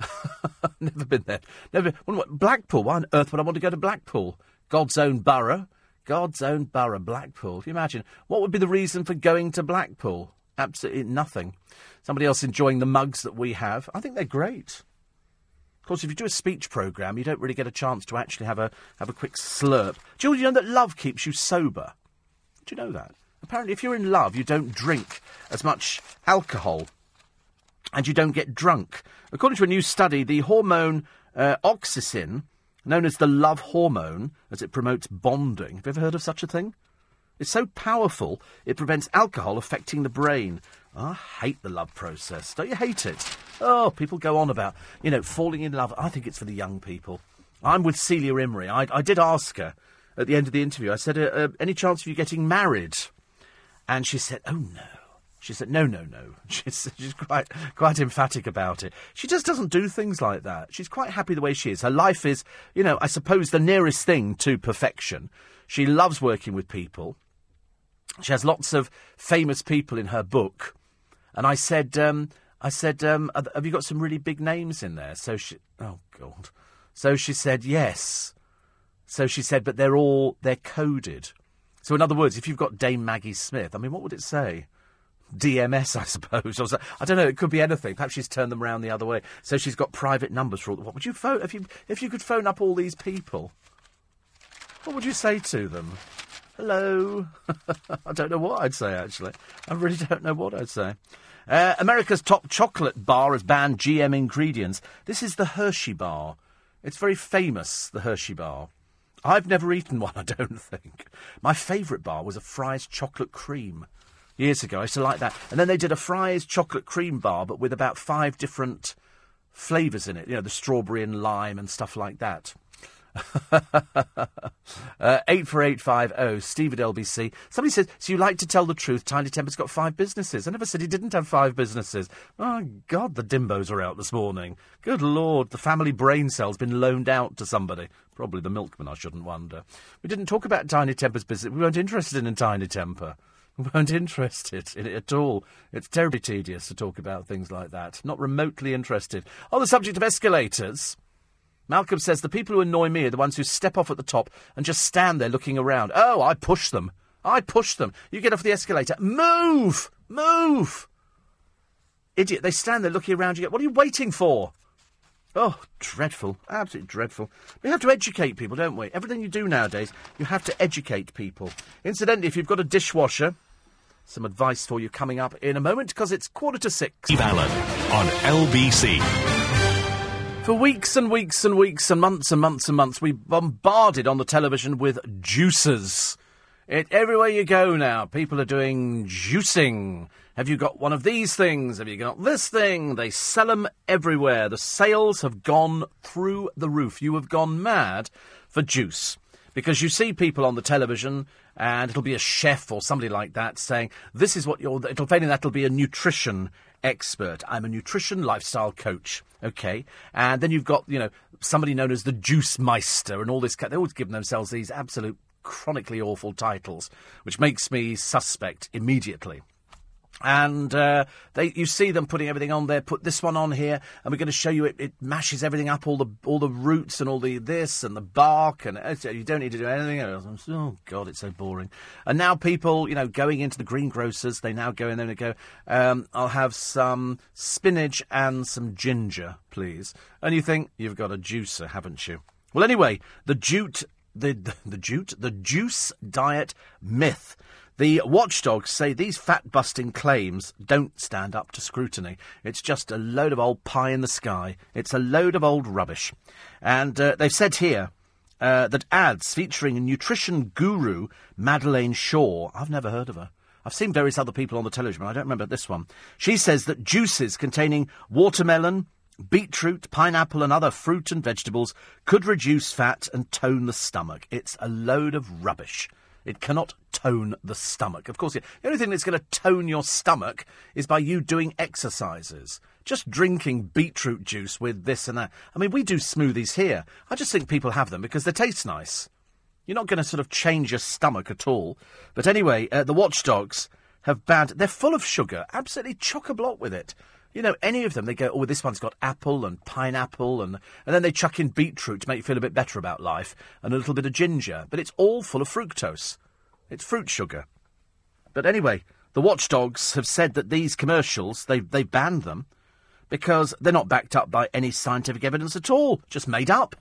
Never been there. Never. What, Blackpool. Why on earth would I want to go to Blackpool? God's own borough. God's own borough, Blackpool. Can you imagine? What would be the reason for going to Blackpool? Absolutely nothing. Somebody else enjoying the mugs that we have. I think they're great. Of course, if you do a speech programme, you don't really get a chance to actually have a have a quick slurp. Do you know that love keeps you sober? Do you know that? Apparently, if you're in love, you don't drink as much alcohol and you don't get drunk. According to a new study, the hormone uh, oxytocin, known as the love hormone, as it promotes bonding. Have you ever heard of such a thing? It's so powerful, it prevents alcohol affecting the brain. I hate the love process. Don't you hate it? Oh, people go on about, you know, falling in love. I think it's for the young people. I'm with Celia Imrie. I, I did ask her at the end of the interview, I said, uh, uh, any chance of you getting married? And she said, oh no. She said, no, no, no. She's, she's quite, quite emphatic about it. She just doesn't do things like that. She's quite happy the way she is. Her life is, you know, I suppose the nearest thing to perfection. She loves working with people. She has lots of famous people in her book. And I said, um, I said, um, have you got some really big names in there? So she, oh God. So she said, yes. So she said, but they're all, they're coded. So in other words, if you've got Dame Maggie Smith, I mean, what would it say? DMS, I suppose. Or so, I don't know. It could be anything. Perhaps she's turned them round the other way. So she's got private numbers for all. What would you phone if you if you could phone up all these people? What would you say to them? Hello. I don't know what I'd say actually. I really don't know what I'd say. Uh, America's top chocolate bar has banned GM ingredients. This is the Hershey bar. It's very famous, the Hershey bar. I've never eaten one, I don't think. My favourite bar was a Fry's chocolate cream years ago. I used to like that. And then they did a Fry's chocolate cream bar, but with about five different flavours in it. You know, the strawberry and lime and stuff like that. uh, 84850, Steve at LBC. Somebody says, So you like to tell the truth? Tinie Tempah's got five businesses. I never said he didn't have five businesses. Oh, God, the dimbos are out this morning. Good Lord, the family brain cell's been loaned out to somebody. Probably the milkman, I shouldn't wonder. We didn't talk about Tinie Tempah's business. We weren't interested in Tinie Tempah weren't interested in it at all. It's terribly tedious to talk about things like that. Not remotely interested. On the subject of escalators, Malcolm says the people who annoy me are the ones who step off at the top and just stand there looking around. Oh, I push them. I push them. You get off the escalator. Move! Move! Idiot. They stand there looking around. You get, what are you waiting for? Oh, dreadful. Absolutely dreadful. We have to educate people, don't we? Everything you do nowadays, you have to educate people. Incidentally, if you've got a dishwasher, some advice for you coming up in a moment because it's quarter to six. Steve Allen on LBC. For weeks and weeks and weeks and months and months and months, we bombarded on the television with juicers. It, everywhere you go now, people are doing juicing. Have you got one of these things? Have you got this thing? They sell them everywhere. The sales have gone through the roof. You have gone mad for juice because you see people on the television and it'll be a chef or somebody like that saying, This is what you're. It'll failing that, it'll be a nutrition expert. I'm a nutrition lifestyle coach. Okay. And then you've got, you know, somebody known as the Juice Meister and all this. They always give themselves these absolute chronically awful titles, which makes me suspect immediately and uh, they, you see them putting everything on there. Put this one on here, and we're going to show you it, it. mashes everything up, all the all the roots and all the this and the bark, and uh, you don't need to do anything else. Oh God, it's so boring. And now people, you know, going into the greengrocers, they now go in there and go, um, "I'll have some spinach and some ginger, please." And you think you've got a juicer, haven't you? Well, anyway, the jute, the the, the jute, the juice diet myth the watchdogs say these fat busting claims don't stand up to scrutiny. It's just a load of old pie in the sky. It's a load of old rubbish. And uh, they've said here uh, that ads featuring nutrition guru Madeleine Shaw, I've never heard of her. I've seen various other people on the television, but I don't remember this one. She says that juices containing watermelon, beetroot, pineapple, and other fruit and vegetables could reduce fat and tone the stomach. It's a load of rubbish. It cannot tone the stomach. Of course, the only thing that's going to tone your stomach is by you doing exercises. Just drinking beetroot juice with this and that. I mean, we do smoothies here. I just think people have them because they taste nice. You're not going to sort of change your stomach at all. But anyway, uh, the watchdogs have banned. They're full of sugar, absolutely chock a block with it. You know, any of them, they go, oh, this one's got apple and pineapple, and, and then they chuck in beetroot to make you feel a bit better about life, and a little bit of ginger. But it's all full of fructose. It's fruit sugar. But anyway, the watchdogs have said that these commercials, they, they banned them because they're not backed up by any scientific evidence at all. Just made up.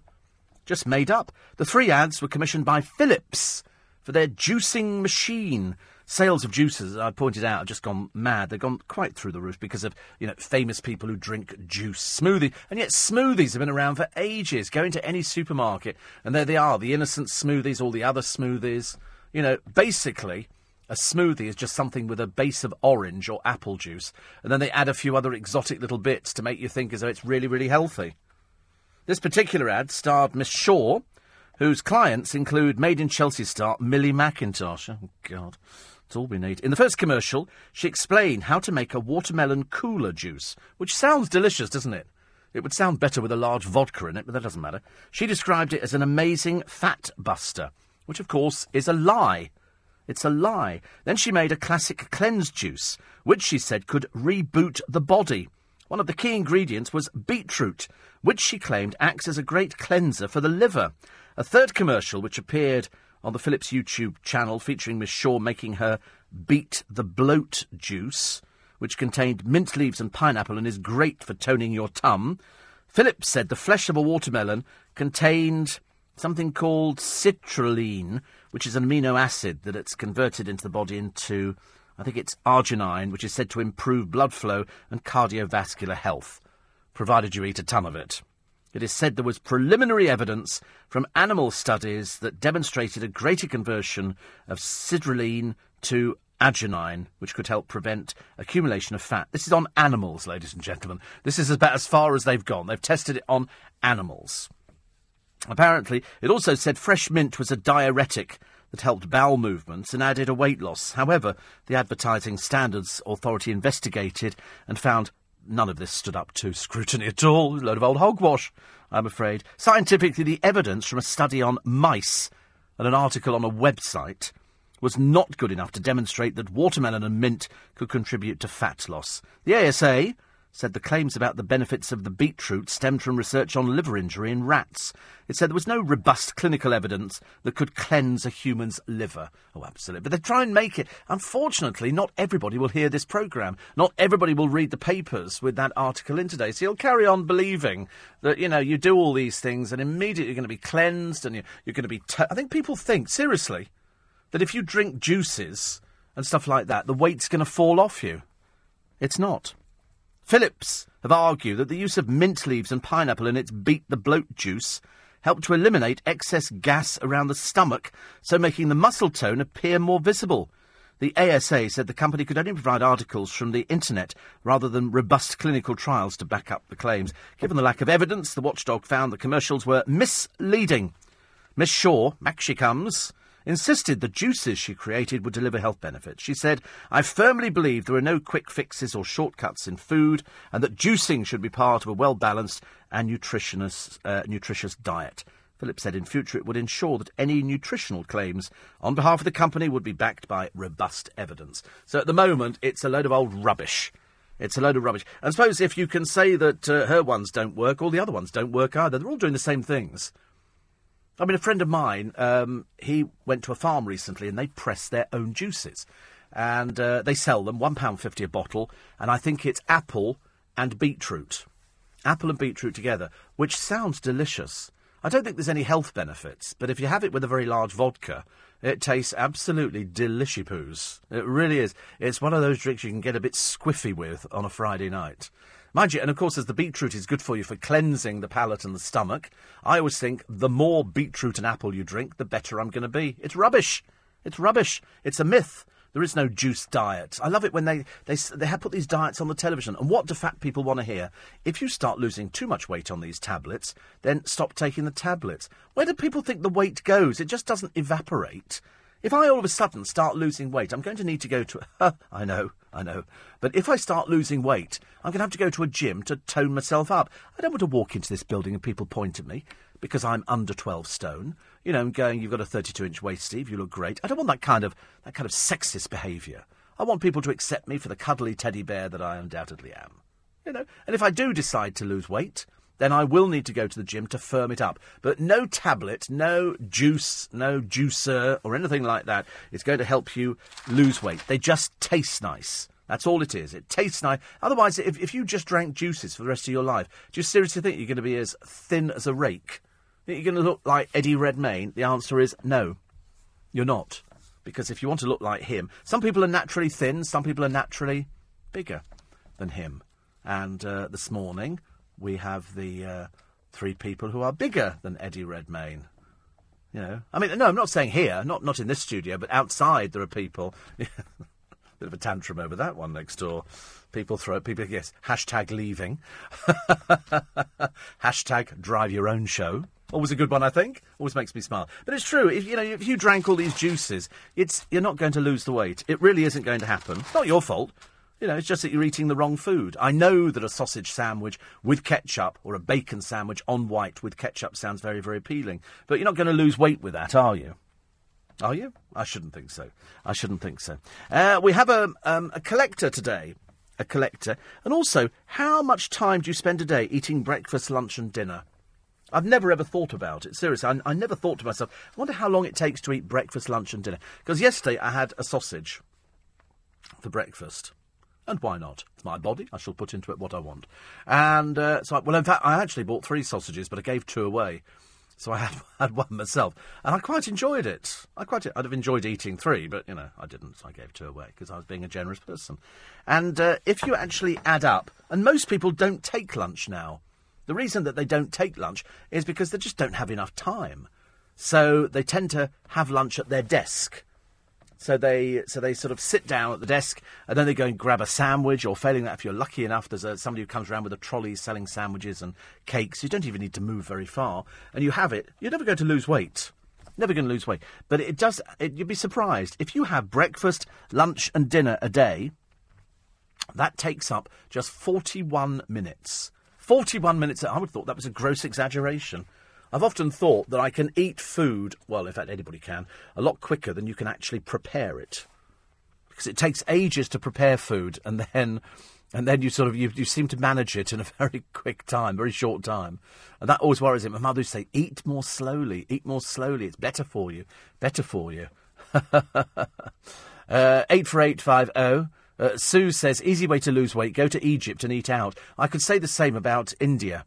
Just made up. The three ads were commissioned by Philips for their juicing machine Sales of juices, I pointed out, have just gone mad. They've gone quite through the roof because of, you know, famous people who drink juice. Smoothie. And yet smoothies have been around for ages. Go into any supermarket and there they are. The innocent smoothies, all the other smoothies. You know, basically, a smoothie is just something with a base of orange or apple juice. And then they add a few other exotic little bits to make you think as though it's really, really healthy. This particular ad starred Miss Shaw, whose clients include Made in Chelsea star Millie Mackintosh. Oh, God. That's all we need. In the first commercial, she explained how to make a watermelon cooler juice, which sounds delicious, doesn't it? It would sound better with a large vodka in it, but that doesn't matter. She described it as an amazing fat buster, which of course is a lie. It's a lie. Then she made a classic cleanse juice, which she said could reboot the body. One of the key ingredients was beetroot, which she claimed acts as a great cleanser for the liver. A third commercial, which appeared on the Philips YouTube channel featuring Miss Shaw making her Beat the Bloat juice, which contained mint leaves and pineapple and is great for toning your tum. Philips said the flesh of a watermelon contained something called citrulline, which is an amino acid that it's converted into the body into, I think it's arginine, which is said to improve blood flow and cardiovascular health, provided you eat a ton of it. It is said there was preliminary evidence from animal studies that demonstrated a greater conversion of citrulline to arginine, which could help prevent accumulation of fat. This is on animals, ladies and gentlemen. This is about as far as they've gone. They've tested it on animals. Apparently, it also said fresh mint was a diuretic that helped bowel movements and added a weight loss. However, the Advertising Standards Authority investigated and found none of this stood up to scrutiny at all. A load of old hogwash, I'm afraid. Scientifically, the evidence from a study on mice and an article on a website was not good enough to demonstrate that watermelon and mint could contribute to fat loss. The ASA said the claims about the benefits of the beetroot stemmed from research on liver injury in rats. It said there was no robust clinical evidence that could cleanse a human's liver. Oh, absolutely. But they try and make it. Unfortunately, not everybody will hear this programme. Not everybody will read the papers with that article in today. So you'll carry on believing that, you know, you do all these things and immediately you're going to be cleansed and you're, you're going to be. T- I think people think, seriously, that if you drink juices and stuff like that, the weight's going to fall off you. It's not. Philips have argued that the use of mint leaves and pineapple in its beat the bloat juice helped to eliminate excess gas around the stomach, so making the muscle tone appear more visible. The ASA said the company could only provide articles from the internet rather than robust clinical trials to back up the claims. Given the lack of evidence, the watchdog found the commercials were misleading. Miss Shaw, back she comes, insisted the juices she created would deliver health benefits. She said, I firmly believe there are no quick fixes or shortcuts in food, and that juicing should be part of a well balanced and nutritious, uh, nutritious diet. Philip said in future it would ensure that any nutritional claims on behalf of the company would be backed by robust evidence. So at the moment, it's a load of old rubbish. It's a load of rubbish. And suppose if you can say that uh, her ones don't work, all the other ones don't work either. They're all doing the same things. I mean, a friend of mine, um, he went to a farm recently and they press their own juices. And uh, they sell them, £1.50 a bottle, and I think it's apple and beetroot. Apple and beetroot together, which sounds delicious. I don't think there's any health benefits, but if you have it with a very large vodka, it tastes absolutely delicious. It really is. It's one of those drinks you can get a bit squiffy with on a Friday night. Mind you, and of course, as the beetroot is good for you for cleansing the palate and the stomach, I always think the more beetroot and apple you drink, the better I'm going to be. It's rubbish. It's rubbish. It's a myth. There is no juice diet. I love it when they, they, they have put these diets on the television. And what do fat people want to hear? If you start losing too much weight on these tablets, then stop taking the tablets. Where do people think the weight goes? It just doesn't evaporate. If I all of a sudden start losing weight, I'm going to need to go to. I know, I know. But if I start losing weight, I'm going to have to go to a gym to tone myself up. I don't want to walk into this building and people point at me because I'm under 12 stone. You know, and going, you've got a 32 inch waist, Steve, you look great. I don't want that kind of, that kind of sexist behaviour. I want people to accept me for the cuddly teddy bear that I undoubtedly am. You know, and if I do decide to lose weight, then I will need to go to the gym to firm it up. But no tablet, no juice, no juicer, or anything like that is going to help you lose weight. They just taste nice. That's all it is. It tastes nice. Otherwise, if, if you just drank juices for the rest of your life, do you seriously think you're going to be as thin as a rake? Think you're going to look like Eddie Redmayne? The answer is no. You're not. Because if you want to look like him, some people are naturally thin, some people are naturally bigger than him. And uh, this morning, we have the uh, three people who are bigger than Eddie Redmayne. You know, I mean, no, I'm not saying here, not not in this studio, but outside there are people. Bit of a tantrum over that one next door. People throw people yes. Hashtag leaving. hashtag drive your own show. Always a good one, I think. Always makes me smile. But it's true. If you know, if you drank all these juices, it's you're not going to lose the weight. It really isn't going to happen. Not your fault. You know, it's just that you're eating the wrong food. I know that a sausage sandwich with ketchup or a bacon sandwich on white with ketchup sounds very, very appealing. But you're not going to lose weight with that, are you? Are you? I shouldn't think so. I shouldn't think so. Uh, we have a, um, a collector today. A collector. And also, how much time do you spend a day eating breakfast, lunch, and dinner? I've never ever thought about it. Seriously, I, I never thought to myself, I wonder how long it takes to eat breakfast, lunch, and dinner. Because yesterday I had a sausage. for breakfast. And why not? It's my body. I shall put into it what I want. And uh, so, I, well, in fact, I actually bought three sausages, but I gave two away. So I had, had one myself, and I quite enjoyed it. I quite, I'd have enjoyed eating three, but you know, I didn't. So I gave two away because I was being a generous person. And uh, if you actually add up, and most people don't take lunch now. The reason that they don't take lunch is because they just don't have enough time. So they tend to have lunch at their desk. So they so they sort of sit down at the desk and then they go and grab a sandwich, or failing that, if you're lucky enough, there's a, somebody who comes around with a trolley selling sandwiches and cakes. You don't even need to move very far, and you have it. You're never going to lose weight. Never going to lose weight. But it does. It, you'd be surprised if you have breakfast, lunch, and dinner a day. That takes up just 41 minutes. 41 minutes. I would have thought that was a gross exaggeration. I've often thought that I can eat food, well, in fact, anybody can, a lot quicker than you can actually prepare it. Because it takes ages to prepare food, and then. And then you sort of you, you seem to manage it in a very quick time, very short time, and that always worries me. My mother used to say, "Eat more slowly, eat more slowly. It's better for you, better for you." uh, eight four eight five zero. Oh. Uh, Sue says, "Easy way to lose weight: go to Egypt and eat out." I could say the same about India.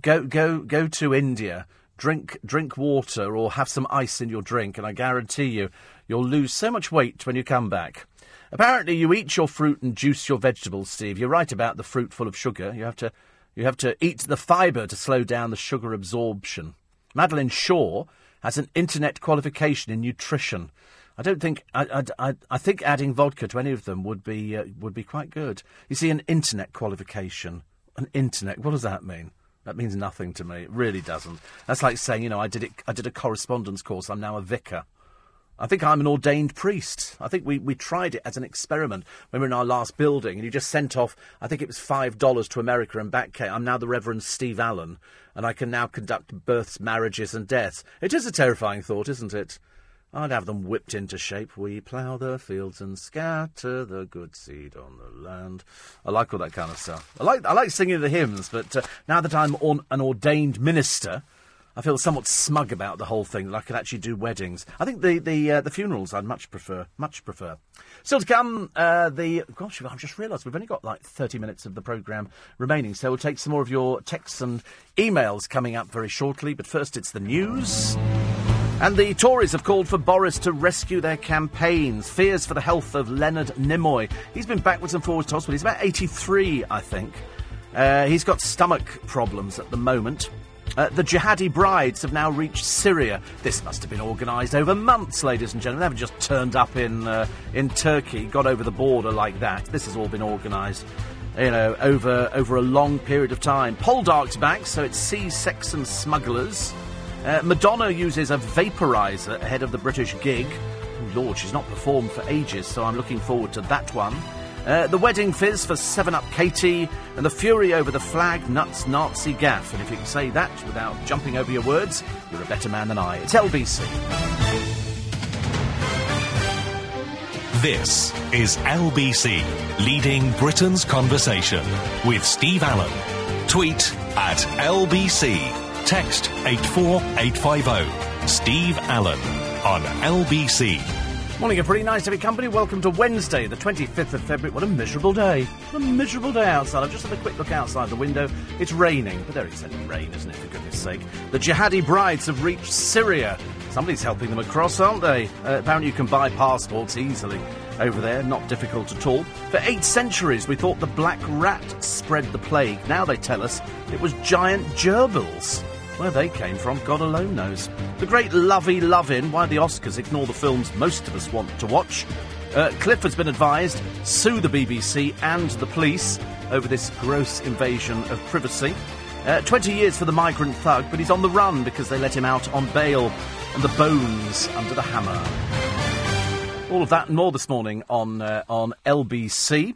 Go, go, go to India. Drink, drink water or have some ice in your drink, and I guarantee you, you'll lose so much weight when you come back. Apparently, you eat your fruit and juice your vegetables, Steve. You're right about the fruit full of sugar. You have to, you have to eat the fibre to slow down the sugar absorption. Madeleine Shaw has an internet qualification in nutrition. I don't think I, I, I, think adding vodka to any of them would be uh, would be quite good. You see, an internet qualification, an internet. What does that mean? That means nothing to me. It really doesn't. That's like saying, you know, I did it. I did a correspondence course. I'm now a vicar. I think I'm an ordained priest. I think we, we tried it as an experiment when we were in our last building, and you just sent off. I think it was five dollars to America and back. I'm now the Reverend Steve Allen, and I can now conduct births, marriages, and deaths. It is a terrifying thought, isn't it? I'd have them whipped into shape. We plough the fields and scatter the good seed on the land. I like all that kind of stuff. I like I like singing the hymns, but uh, now that I'm on an ordained minister, I feel somewhat smug about the whole thing that I could actually do weddings. I think the the uh, the funerals I'd much prefer, much prefer. Still to come, uh, the gosh, I've just realised we've only got like thirty minutes of the programme remaining, so we'll take some more of your texts and emails coming up very shortly. But first, it's the news. And the Tories have called for Boris to rescue their campaigns. Fears for the health of Leonard Nimoy. He's been backwards and forwards to hospital. He's about 83, I think. Uh, he's got stomach problems at the moment. Uh, the jihadi brides have now reached Syria. This must have been organised over months, ladies and gentlemen. They haven't just turned up in uh, in Turkey, got over the border like that. This has all been organised, you know, over over a long period of time. Poldark's back, so it's C-sex and smugglers. Uh, Madonna uses a vaporizer ahead of the British gig. Lord, she's not performed for ages, so I'm looking forward to that one. Uh, the wedding fizz for 7 Up Katie, and the fury over the flag nuts Nazi gaff. And if you can say that without jumping over your words, you're a better man than I. It's LBC. This is LBC, leading Britain's conversation with Steve Allen. Tweet at LBC Text 84850. Steve Allen on LBC. Morning, a pretty nice to be company. Welcome to Wednesday, the 25th of February. What a miserable day. What a miserable day outside. I've just had a quick look outside the window. It's raining, but there is any rain, isn't it, for goodness sake? The jihadi brides have reached Syria. Somebody's helping them across, aren't they? Uh, apparently, you can buy passports easily over there, not difficult at all. For eight centuries, we thought the black rat spread the plague. Now they tell us it was giant gerbils. Where they came from, God alone knows. The great lovey lovin', why the Oscars ignore the films most of us want to watch. Uh, Cliff has been advised, sue the BBC and the police over this gross invasion of privacy. Uh, 20 years for the migrant thug, but he's on the run because they let him out on bail. And the bones under the hammer. All of that and more this morning on, uh, on LBC.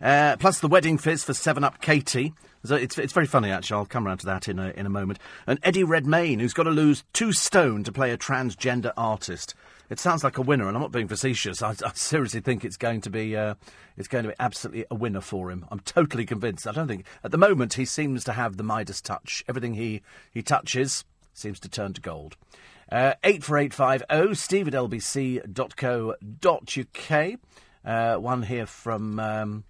Uh, plus the wedding fizz for 7 Up Katie. So it's, it's very funny, actually. I'll come around to that in a, in a moment. And Eddie Redmayne, who's got to lose two stone to play a transgender artist. It sounds like a winner, and I'm not being facetious. I, I seriously think it's going to be uh, it's going to be absolutely a winner for him. I'm totally convinced. I don't think at the moment he seems to have the Midas touch. Everything he he touches seems to turn to gold. Uh, eight four eight five oh steve at lbc.co.uk. Uh, one here from. Um,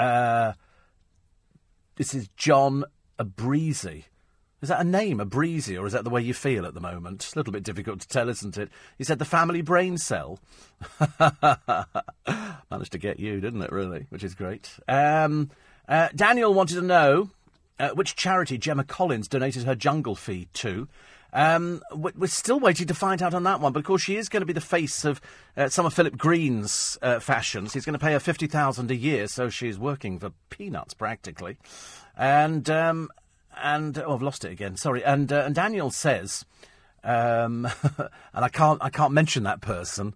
uh, this is John Abreezy. Is that a name, a breezy, or is that the way you feel at the moment? It's a little bit difficult to tell, isn't it? He said the family brain cell. Managed to get you, didn't it, really? Which is great. Um, uh, Daniel wanted to know uh, which charity Gemma Collins donated her jungle feed to. Um, we're still waiting to find out on that one, but of course she is going to be the face of uh, some of Philip Green's uh, fashions. He's going to pay her fifty thousand a year, so she's working for peanuts practically. And um, and oh, I've lost it again. Sorry. And uh, and Daniel says, um, and I can't I can't mention that person.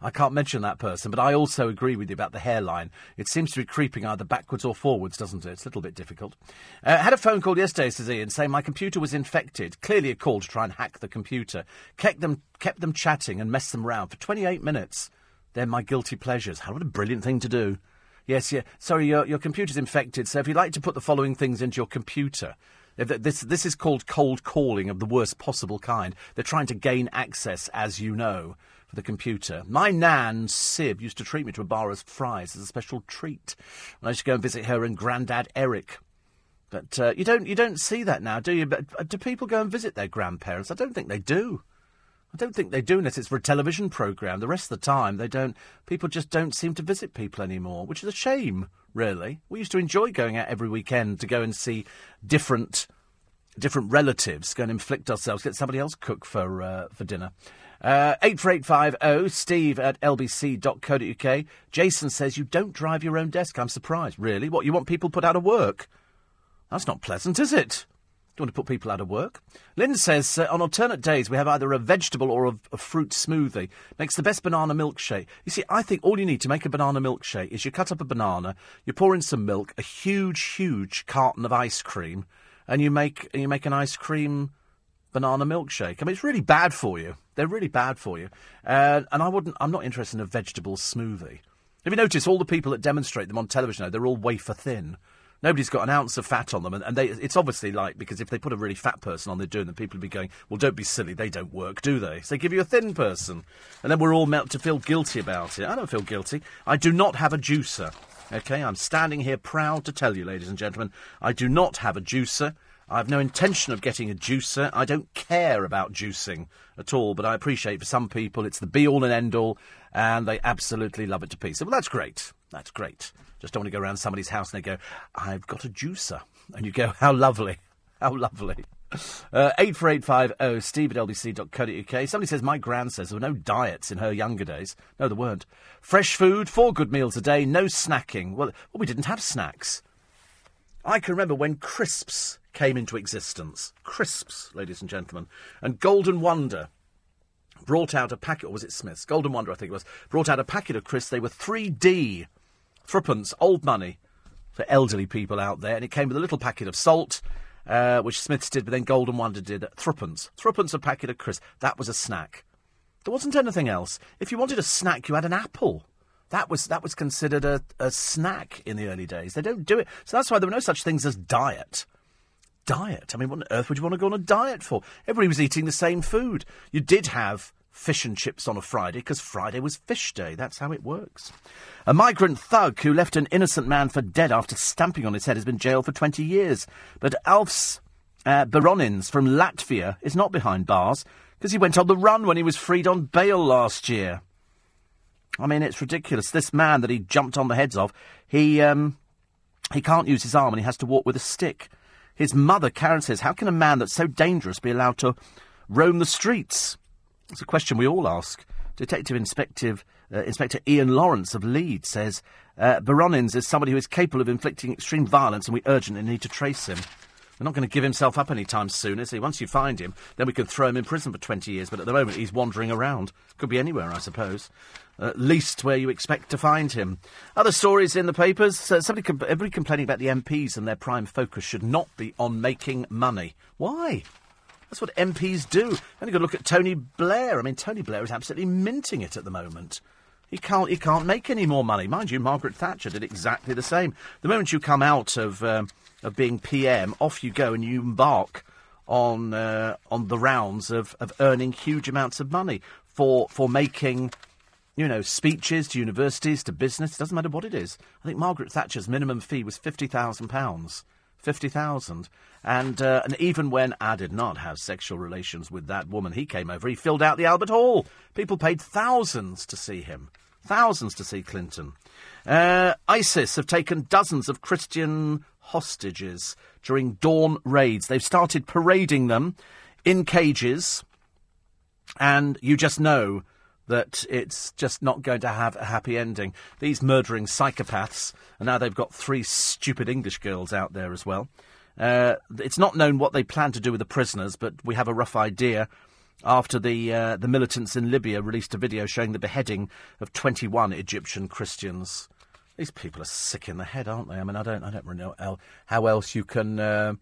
I can't mention that person, but I also agree with you about the hairline. It seems to be creeping either backwards or forwards, doesn't it? It's a little bit difficult. Uh, had a phone call yesterday, says Ian, saying my computer was infected. Clearly a call to try and hack the computer. Kept them, kept them chatting and messed them round for 28 minutes. They're my guilty pleasures. How what a brilliant thing to do. Yes, yeah. Sorry, your, your computer's infected, so if you'd like to put the following things into your computer, this, this is called cold calling of the worst possible kind. They're trying to gain access, as you know for the computer. My nan, Sib, used to treat me to a bar of Fry's as a special treat when I used to go and visit her and Grandad Eric. But uh, you don't you don't see that now, do you? But uh, do people go and visit their grandparents? I don't think they do. I don't think they do unless it's for a television program. The rest of the time, they don't. People just don't seem to visit people anymore, which is a shame. Really, we used to enjoy going out every weekend to go and see different different relatives, go and inflict ourselves, get somebody else cook for uh, for dinner. Uh, 84850 steve at lbc.co.uk. Jason says, You don't drive your own desk. I'm surprised. Really? What, you want people put out of work? That's not pleasant, is it? Do you want to put people out of work? Lynn says, uh, On alternate days, we have either a vegetable or a, a fruit smoothie. Makes the best banana milkshake. You see, I think all you need to make a banana milkshake is you cut up a banana, you pour in some milk, a huge, huge carton of ice cream, and you make, you make an ice cream banana milkshake. I mean, it's really bad for you. They're really bad for you. Uh, and I wouldn't. I'm not interested in a vegetable smoothie. Have you noticed all the people that demonstrate them on television? Now, they're all wafer thin. Nobody's got an ounce of fat on them, and, and they, it's obviously like because if they put a really fat person on, they're doing them. People would be going, "Well, don't be silly. They don't work, do they?" So they give you a thin person, and then we're all meant to feel guilty about it. I don't feel guilty. I do not have a juicer. Okay, I'm standing here proud to tell you, ladies and gentlemen, I do not have a juicer. I have no intention of getting a juicer. I don't care about juicing at all, but I appreciate for some people it's the be all and end all, and they absolutely love it to pieces. Well, that's great. That's great. Just don't want to go around somebody's house and they go, I've got a juicer. And you go, how lovely. How lovely. Uh, 84850 steve at lbc.co.uk. Somebody says, my gran says there were no diets in her younger days. No, there weren't. Fresh food, four good meals a day, no snacking. Well, well we didn't have snacks. I can remember when crisps came into existence. Crisps, ladies and gentlemen. And Golden Wonder brought out a packet, or was it Smith's? Golden Wonder, I think it was, brought out a packet of crisps. They were 3D, threepence, old money for elderly people out there. And it came with a little packet of salt, uh, which Smith's did, but then Golden Wonder did threepence. Threepence a packet of crisps. That was a snack. There wasn't anything else. If you wanted a snack, you had an apple. That was that was considered a, a snack in the early days. They don't do it, so that's why there were no such things as diet diet? I mean, what on earth would you want to go on a diet for? Everybody was eating the same food. You did have fish and chips on a Friday because Friday was fish day. That's how it works. A migrant thug who left an innocent man for dead after stamping on his head has been jailed for 20 years. But Alfs uh, Baronins from Latvia is not behind bars because he went on the run when he was freed on bail last year. I mean, it's ridiculous. This man that he jumped on the heads of, he um, he can't use his arm and he has to walk with a stick. His mother, Karen, says, How can a man that's so dangerous be allowed to roam the streets? It's a question we all ask. Detective Inspective, uh, Inspector Ian Lawrence of Leeds says, uh, Baronins is somebody who is capable of inflicting extreme violence and we urgently need to trace him. We're not going to give himself up any time soon, is he? Once you find him, then we can throw him in prison for 20 years, but at the moment he's wandering around. Could be anywhere, I suppose at least where you expect to find him. Other stories in the papers. Uh, somebody, com- everybody complaining about the MPs and their prime focus should not be on making money. Why? That's what MPs do. Only got to look at Tony Blair. I mean, Tony Blair is absolutely minting it at the moment. He can't, he can't make any more money. Mind you, Margaret Thatcher did exactly the same. The moment you come out of, um, of being PM, off you go and you embark on, uh, on the rounds of, of earning huge amounts of money for, for making you know, speeches to universities, to business. It doesn't matter what it is. I think Margaret Thatcher's minimum fee was fifty thousand pounds. Fifty thousand, and uh, and even when I did not have sexual relations with that woman, he came over. He filled out the Albert Hall. People paid thousands to see him, thousands to see Clinton. Uh, ISIS have taken dozens of Christian hostages during dawn raids. They've started parading them in cages, and you just know that it's just not going to have a happy ending. These murdering psychopaths, and now they've got three stupid English girls out there as well. Uh, it's not known what they plan to do with the prisoners, but we have a rough idea after the uh, the militants in Libya released a video showing the beheading of 21 Egyptian Christians. These people are sick in the head, aren't they? I mean, I don't I don't really know how else you can. Uh,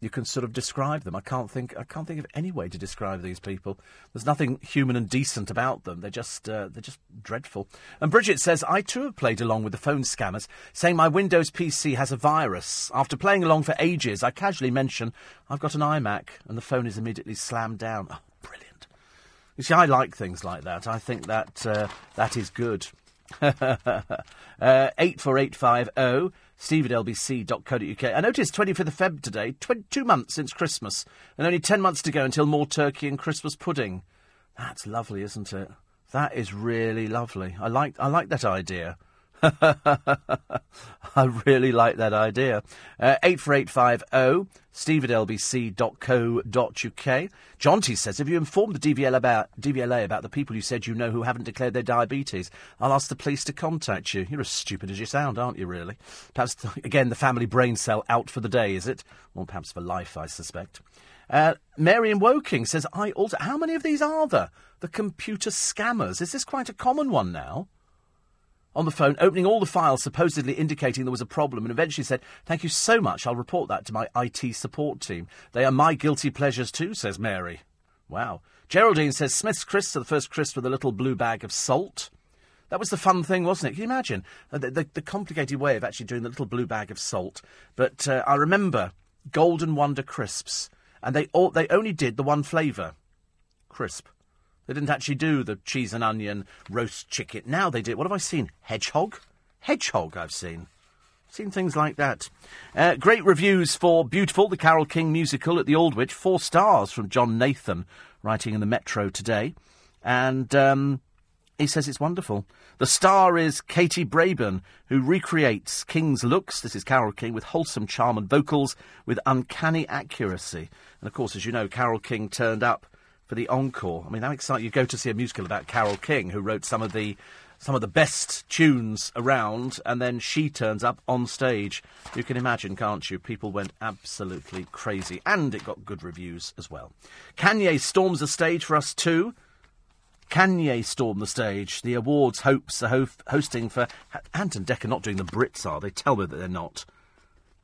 you can sort of describe them. I can't think. I can't think of any way to describe these people. There's nothing human and decent about them. They're just. Uh, they're just dreadful. And Bridget says, I too have played along with the phone scammers, saying my Windows PC has a virus. After playing along for ages, I casually mention I've got an iMac, and the phone is immediately slammed down. Oh, brilliant! You see, I like things like that. I think that uh, that is good. Uh, eight four eight five zero. Oh steve at lbc.co.uk. I noticed 25th of Feb today, tw- two months since Christmas, and only 10 months to go until more turkey and Christmas pudding. That's lovely, isn't it? That is really lovely. I like, I like that idea. I really like that idea. Uh, 84850 steve at lbc.co.uk. Jonty says, Have you informed the DVLA about, DVLA about the people you said you know who haven't declared their diabetes? I'll ask the police to contact you. You're as stupid as you sound, aren't you, really? Perhaps, again, the family brain cell out for the day, is it? Or perhaps for life, I suspect. Uh, Marion Woking says, I also. How many of these are there? The computer scammers. Is this quite a common one now? On the phone, opening all the files supposedly indicating there was a problem, and eventually said, Thank you so much. I'll report that to my IT support team. They are my guilty pleasures too, says Mary. Wow. Geraldine says Smith's crisps are the first crisps with a little blue bag of salt. That was the fun thing, wasn't it? Can you imagine uh, the, the, the complicated way of actually doing the little blue bag of salt? But uh, I remember Golden Wonder crisps, and they all, they only did the one flavour, crisp. They didn't actually do the cheese and onion roast chicken. Now they did. What have I seen? Hedgehog? Hedgehog, I've seen. Seen things like that. Uh, great reviews for Beautiful, the Carole King musical at the Aldwych. Four stars from John Nathan, writing in the Metro today. And um, he says it's wonderful. The star is Katie Brayben, who recreates King's looks. This is Carole King with wholesome charm and vocals with uncanny accuracy. And of course, as you know, Carole King turned up for the encore. I mean, how exciting! You go to see a musical about Carole King, who wrote some of the some of the best tunes around, and then she turns up on stage. You can imagine, can't you? People went absolutely crazy, and it got good reviews as well. Kanye storms the stage for us too. Kanye stormed the stage. The awards hopes are ho- hosting for Ant and Dec are not doing the Brits, are they? Tell me that they're not.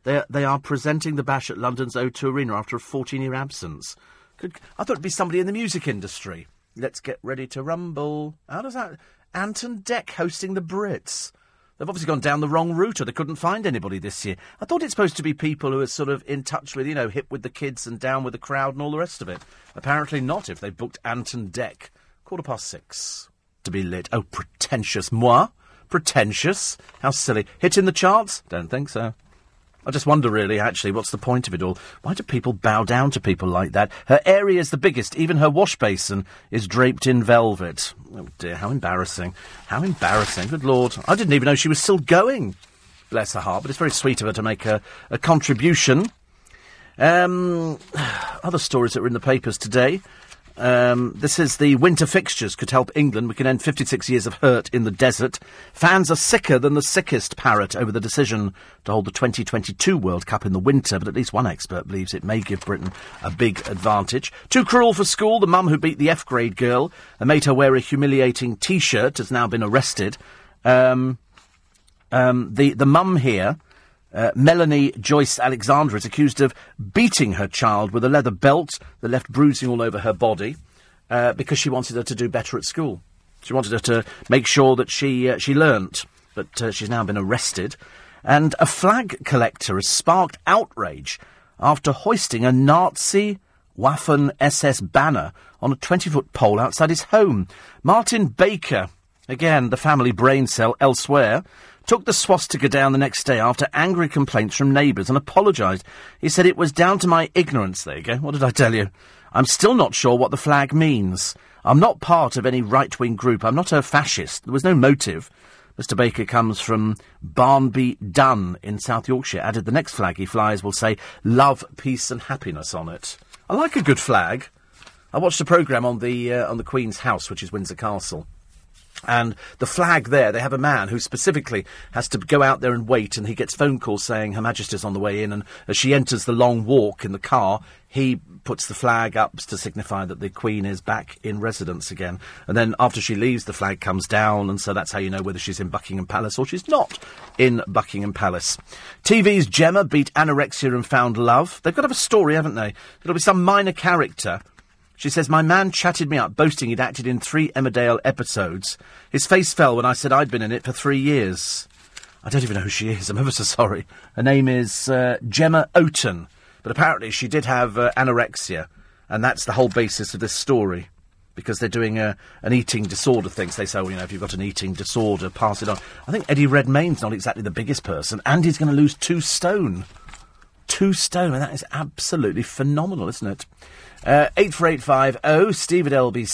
They they are presenting the bash at London's O2 Arena after a 14-year absence. Could, I thought it'd be somebody in the music industry. Let's get ready to rumble. How does that? Ant and Dec hosting the Brits. They've obviously gone down the wrong route, or they couldn't find anybody this year. I thought it's supposed to be people who are sort of in touch with, you know, hip with the kids and down with the crowd and all the rest of it. Apparently not, if they booked Ant and Dec, Quarter past six to be lit. Oh, pretentious. Moi? Pretentious? How silly. Hit in the charts? Don't think so. I just wonder, really, actually, what's the point of it all? Why do people bow down to people like that? Her area is the biggest. Even her wash basin is draped in velvet. Oh, dear, how embarrassing. How embarrassing. Good Lord. I didn't even know she was still going. Bless her heart, but it's very sweet of her to make a, a contribution. Um, other stories that were in the papers today. Um, this is the winter fixtures could help England. We can end 56 years of hurt in the desert. Fans are sicker than the sickest parrot over the decision to hold the 2022 World Cup in the winter, but at least one expert believes it may give Britain a big advantage. Too cruel for school. The mum who beat the F grade girl and made her wear a humiliating T-shirt has now been arrested. Um, um, the the mum here. Uh, Melanie Joyce Alexander is accused of beating her child with a leather belt that left bruising all over her body uh, because she wanted her to do better at school. She wanted her to make sure that she uh, she learnt, but uh, she's now been arrested. And a flag collector has sparked outrage after hoisting a Nazi Waffen SS banner on a 20 foot pole outside his home. Martin Baker Again, the family brain cell elsewhere took the swastika down the next day after angry complaints from neighbours and apologised. He said it was down to my ignorance. There you go. What did I tell you? I'm still not sure what the flag means. I'm not part of any right wing group. I'm not a fascist. There was no motive. Mr. Baker comes from Barnby Dun in South Yorkshire. Added the next flag he flies will say love, peace, and happiness on it. I like a good flag. I watched a programme on the uh, on the Queen's House, which is Windsor Castle. And the flag there, they have a man who specifically has to go out there and wait, and he gets phone calls saying Her Majesty's on the way in, and as she enters the long walk in the car, he puts the flag up to signify that the Queen is back in residence again. And then after she leaves, the flag comes down, and so that's how you know whether she's in Buckingham Palace or she's not in Buckingham Palace. TV's Gemma beat anorexia and found love. They've got to have a story, haven't they? It'll be some minor character she says, My man chatted me up, boasting he'd acted in three Emmerdale episodes. His face fell when I said I'd been in it for three years. I don't even know who she is. I'm ever so sorry. Her name is uh, Gemma Oaten. But apparently she did have uh, anorexia, and that's the whole basis of this story. Because they're doing a, an eating disorder thing. So they say, well, you know, if you've got an eating disorder, pass it on. I think Eddie Redmayne's not exactly the biggest person, and he's going to lose two stone. Two stone, and that is absolutely phenomenal, isn't it? Uh, 84850 steve at lbc.co.uk.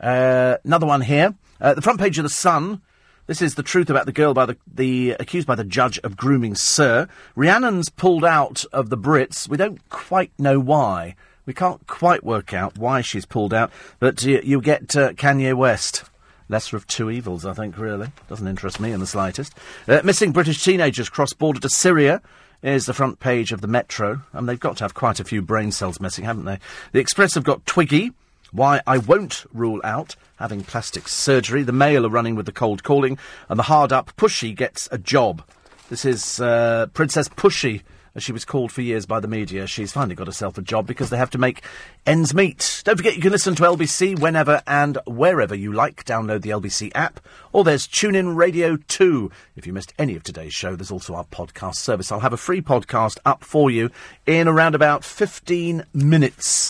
Uh, another one here. Uh, the front page of The Sun. This is the truth about the girl by the, the accused by the judge of grooming Sir. Rihanna's pulled out of the Brits. We don't quite know why. We can't quite work out why she's pulled out, but you, you get uh, Kanye West. Lesser of two evils, I think, really. Doesn't interest me in the slightest. Uh, missing British teenagers cross border to Syria is the front page of the Metro, and they've got to have quite a few brain cells missing, haven't they? The Express have got Twiggy, why I won't rule out having plastic surgery. The Mail are running with the cold calling, and the hard up Pushy gets a job. This is uh, Princess Pushy as she was called for years by the media. She's finally got herself a job because they have to make ends meet. Don't forget you can listen to LBC whenever and wherever you like. Download the LBC app, or there's TuneIn Radio 2. If you missed any of today's show, there's also our podcast service. I'll have a free podcast up for you in around about 15 minutes.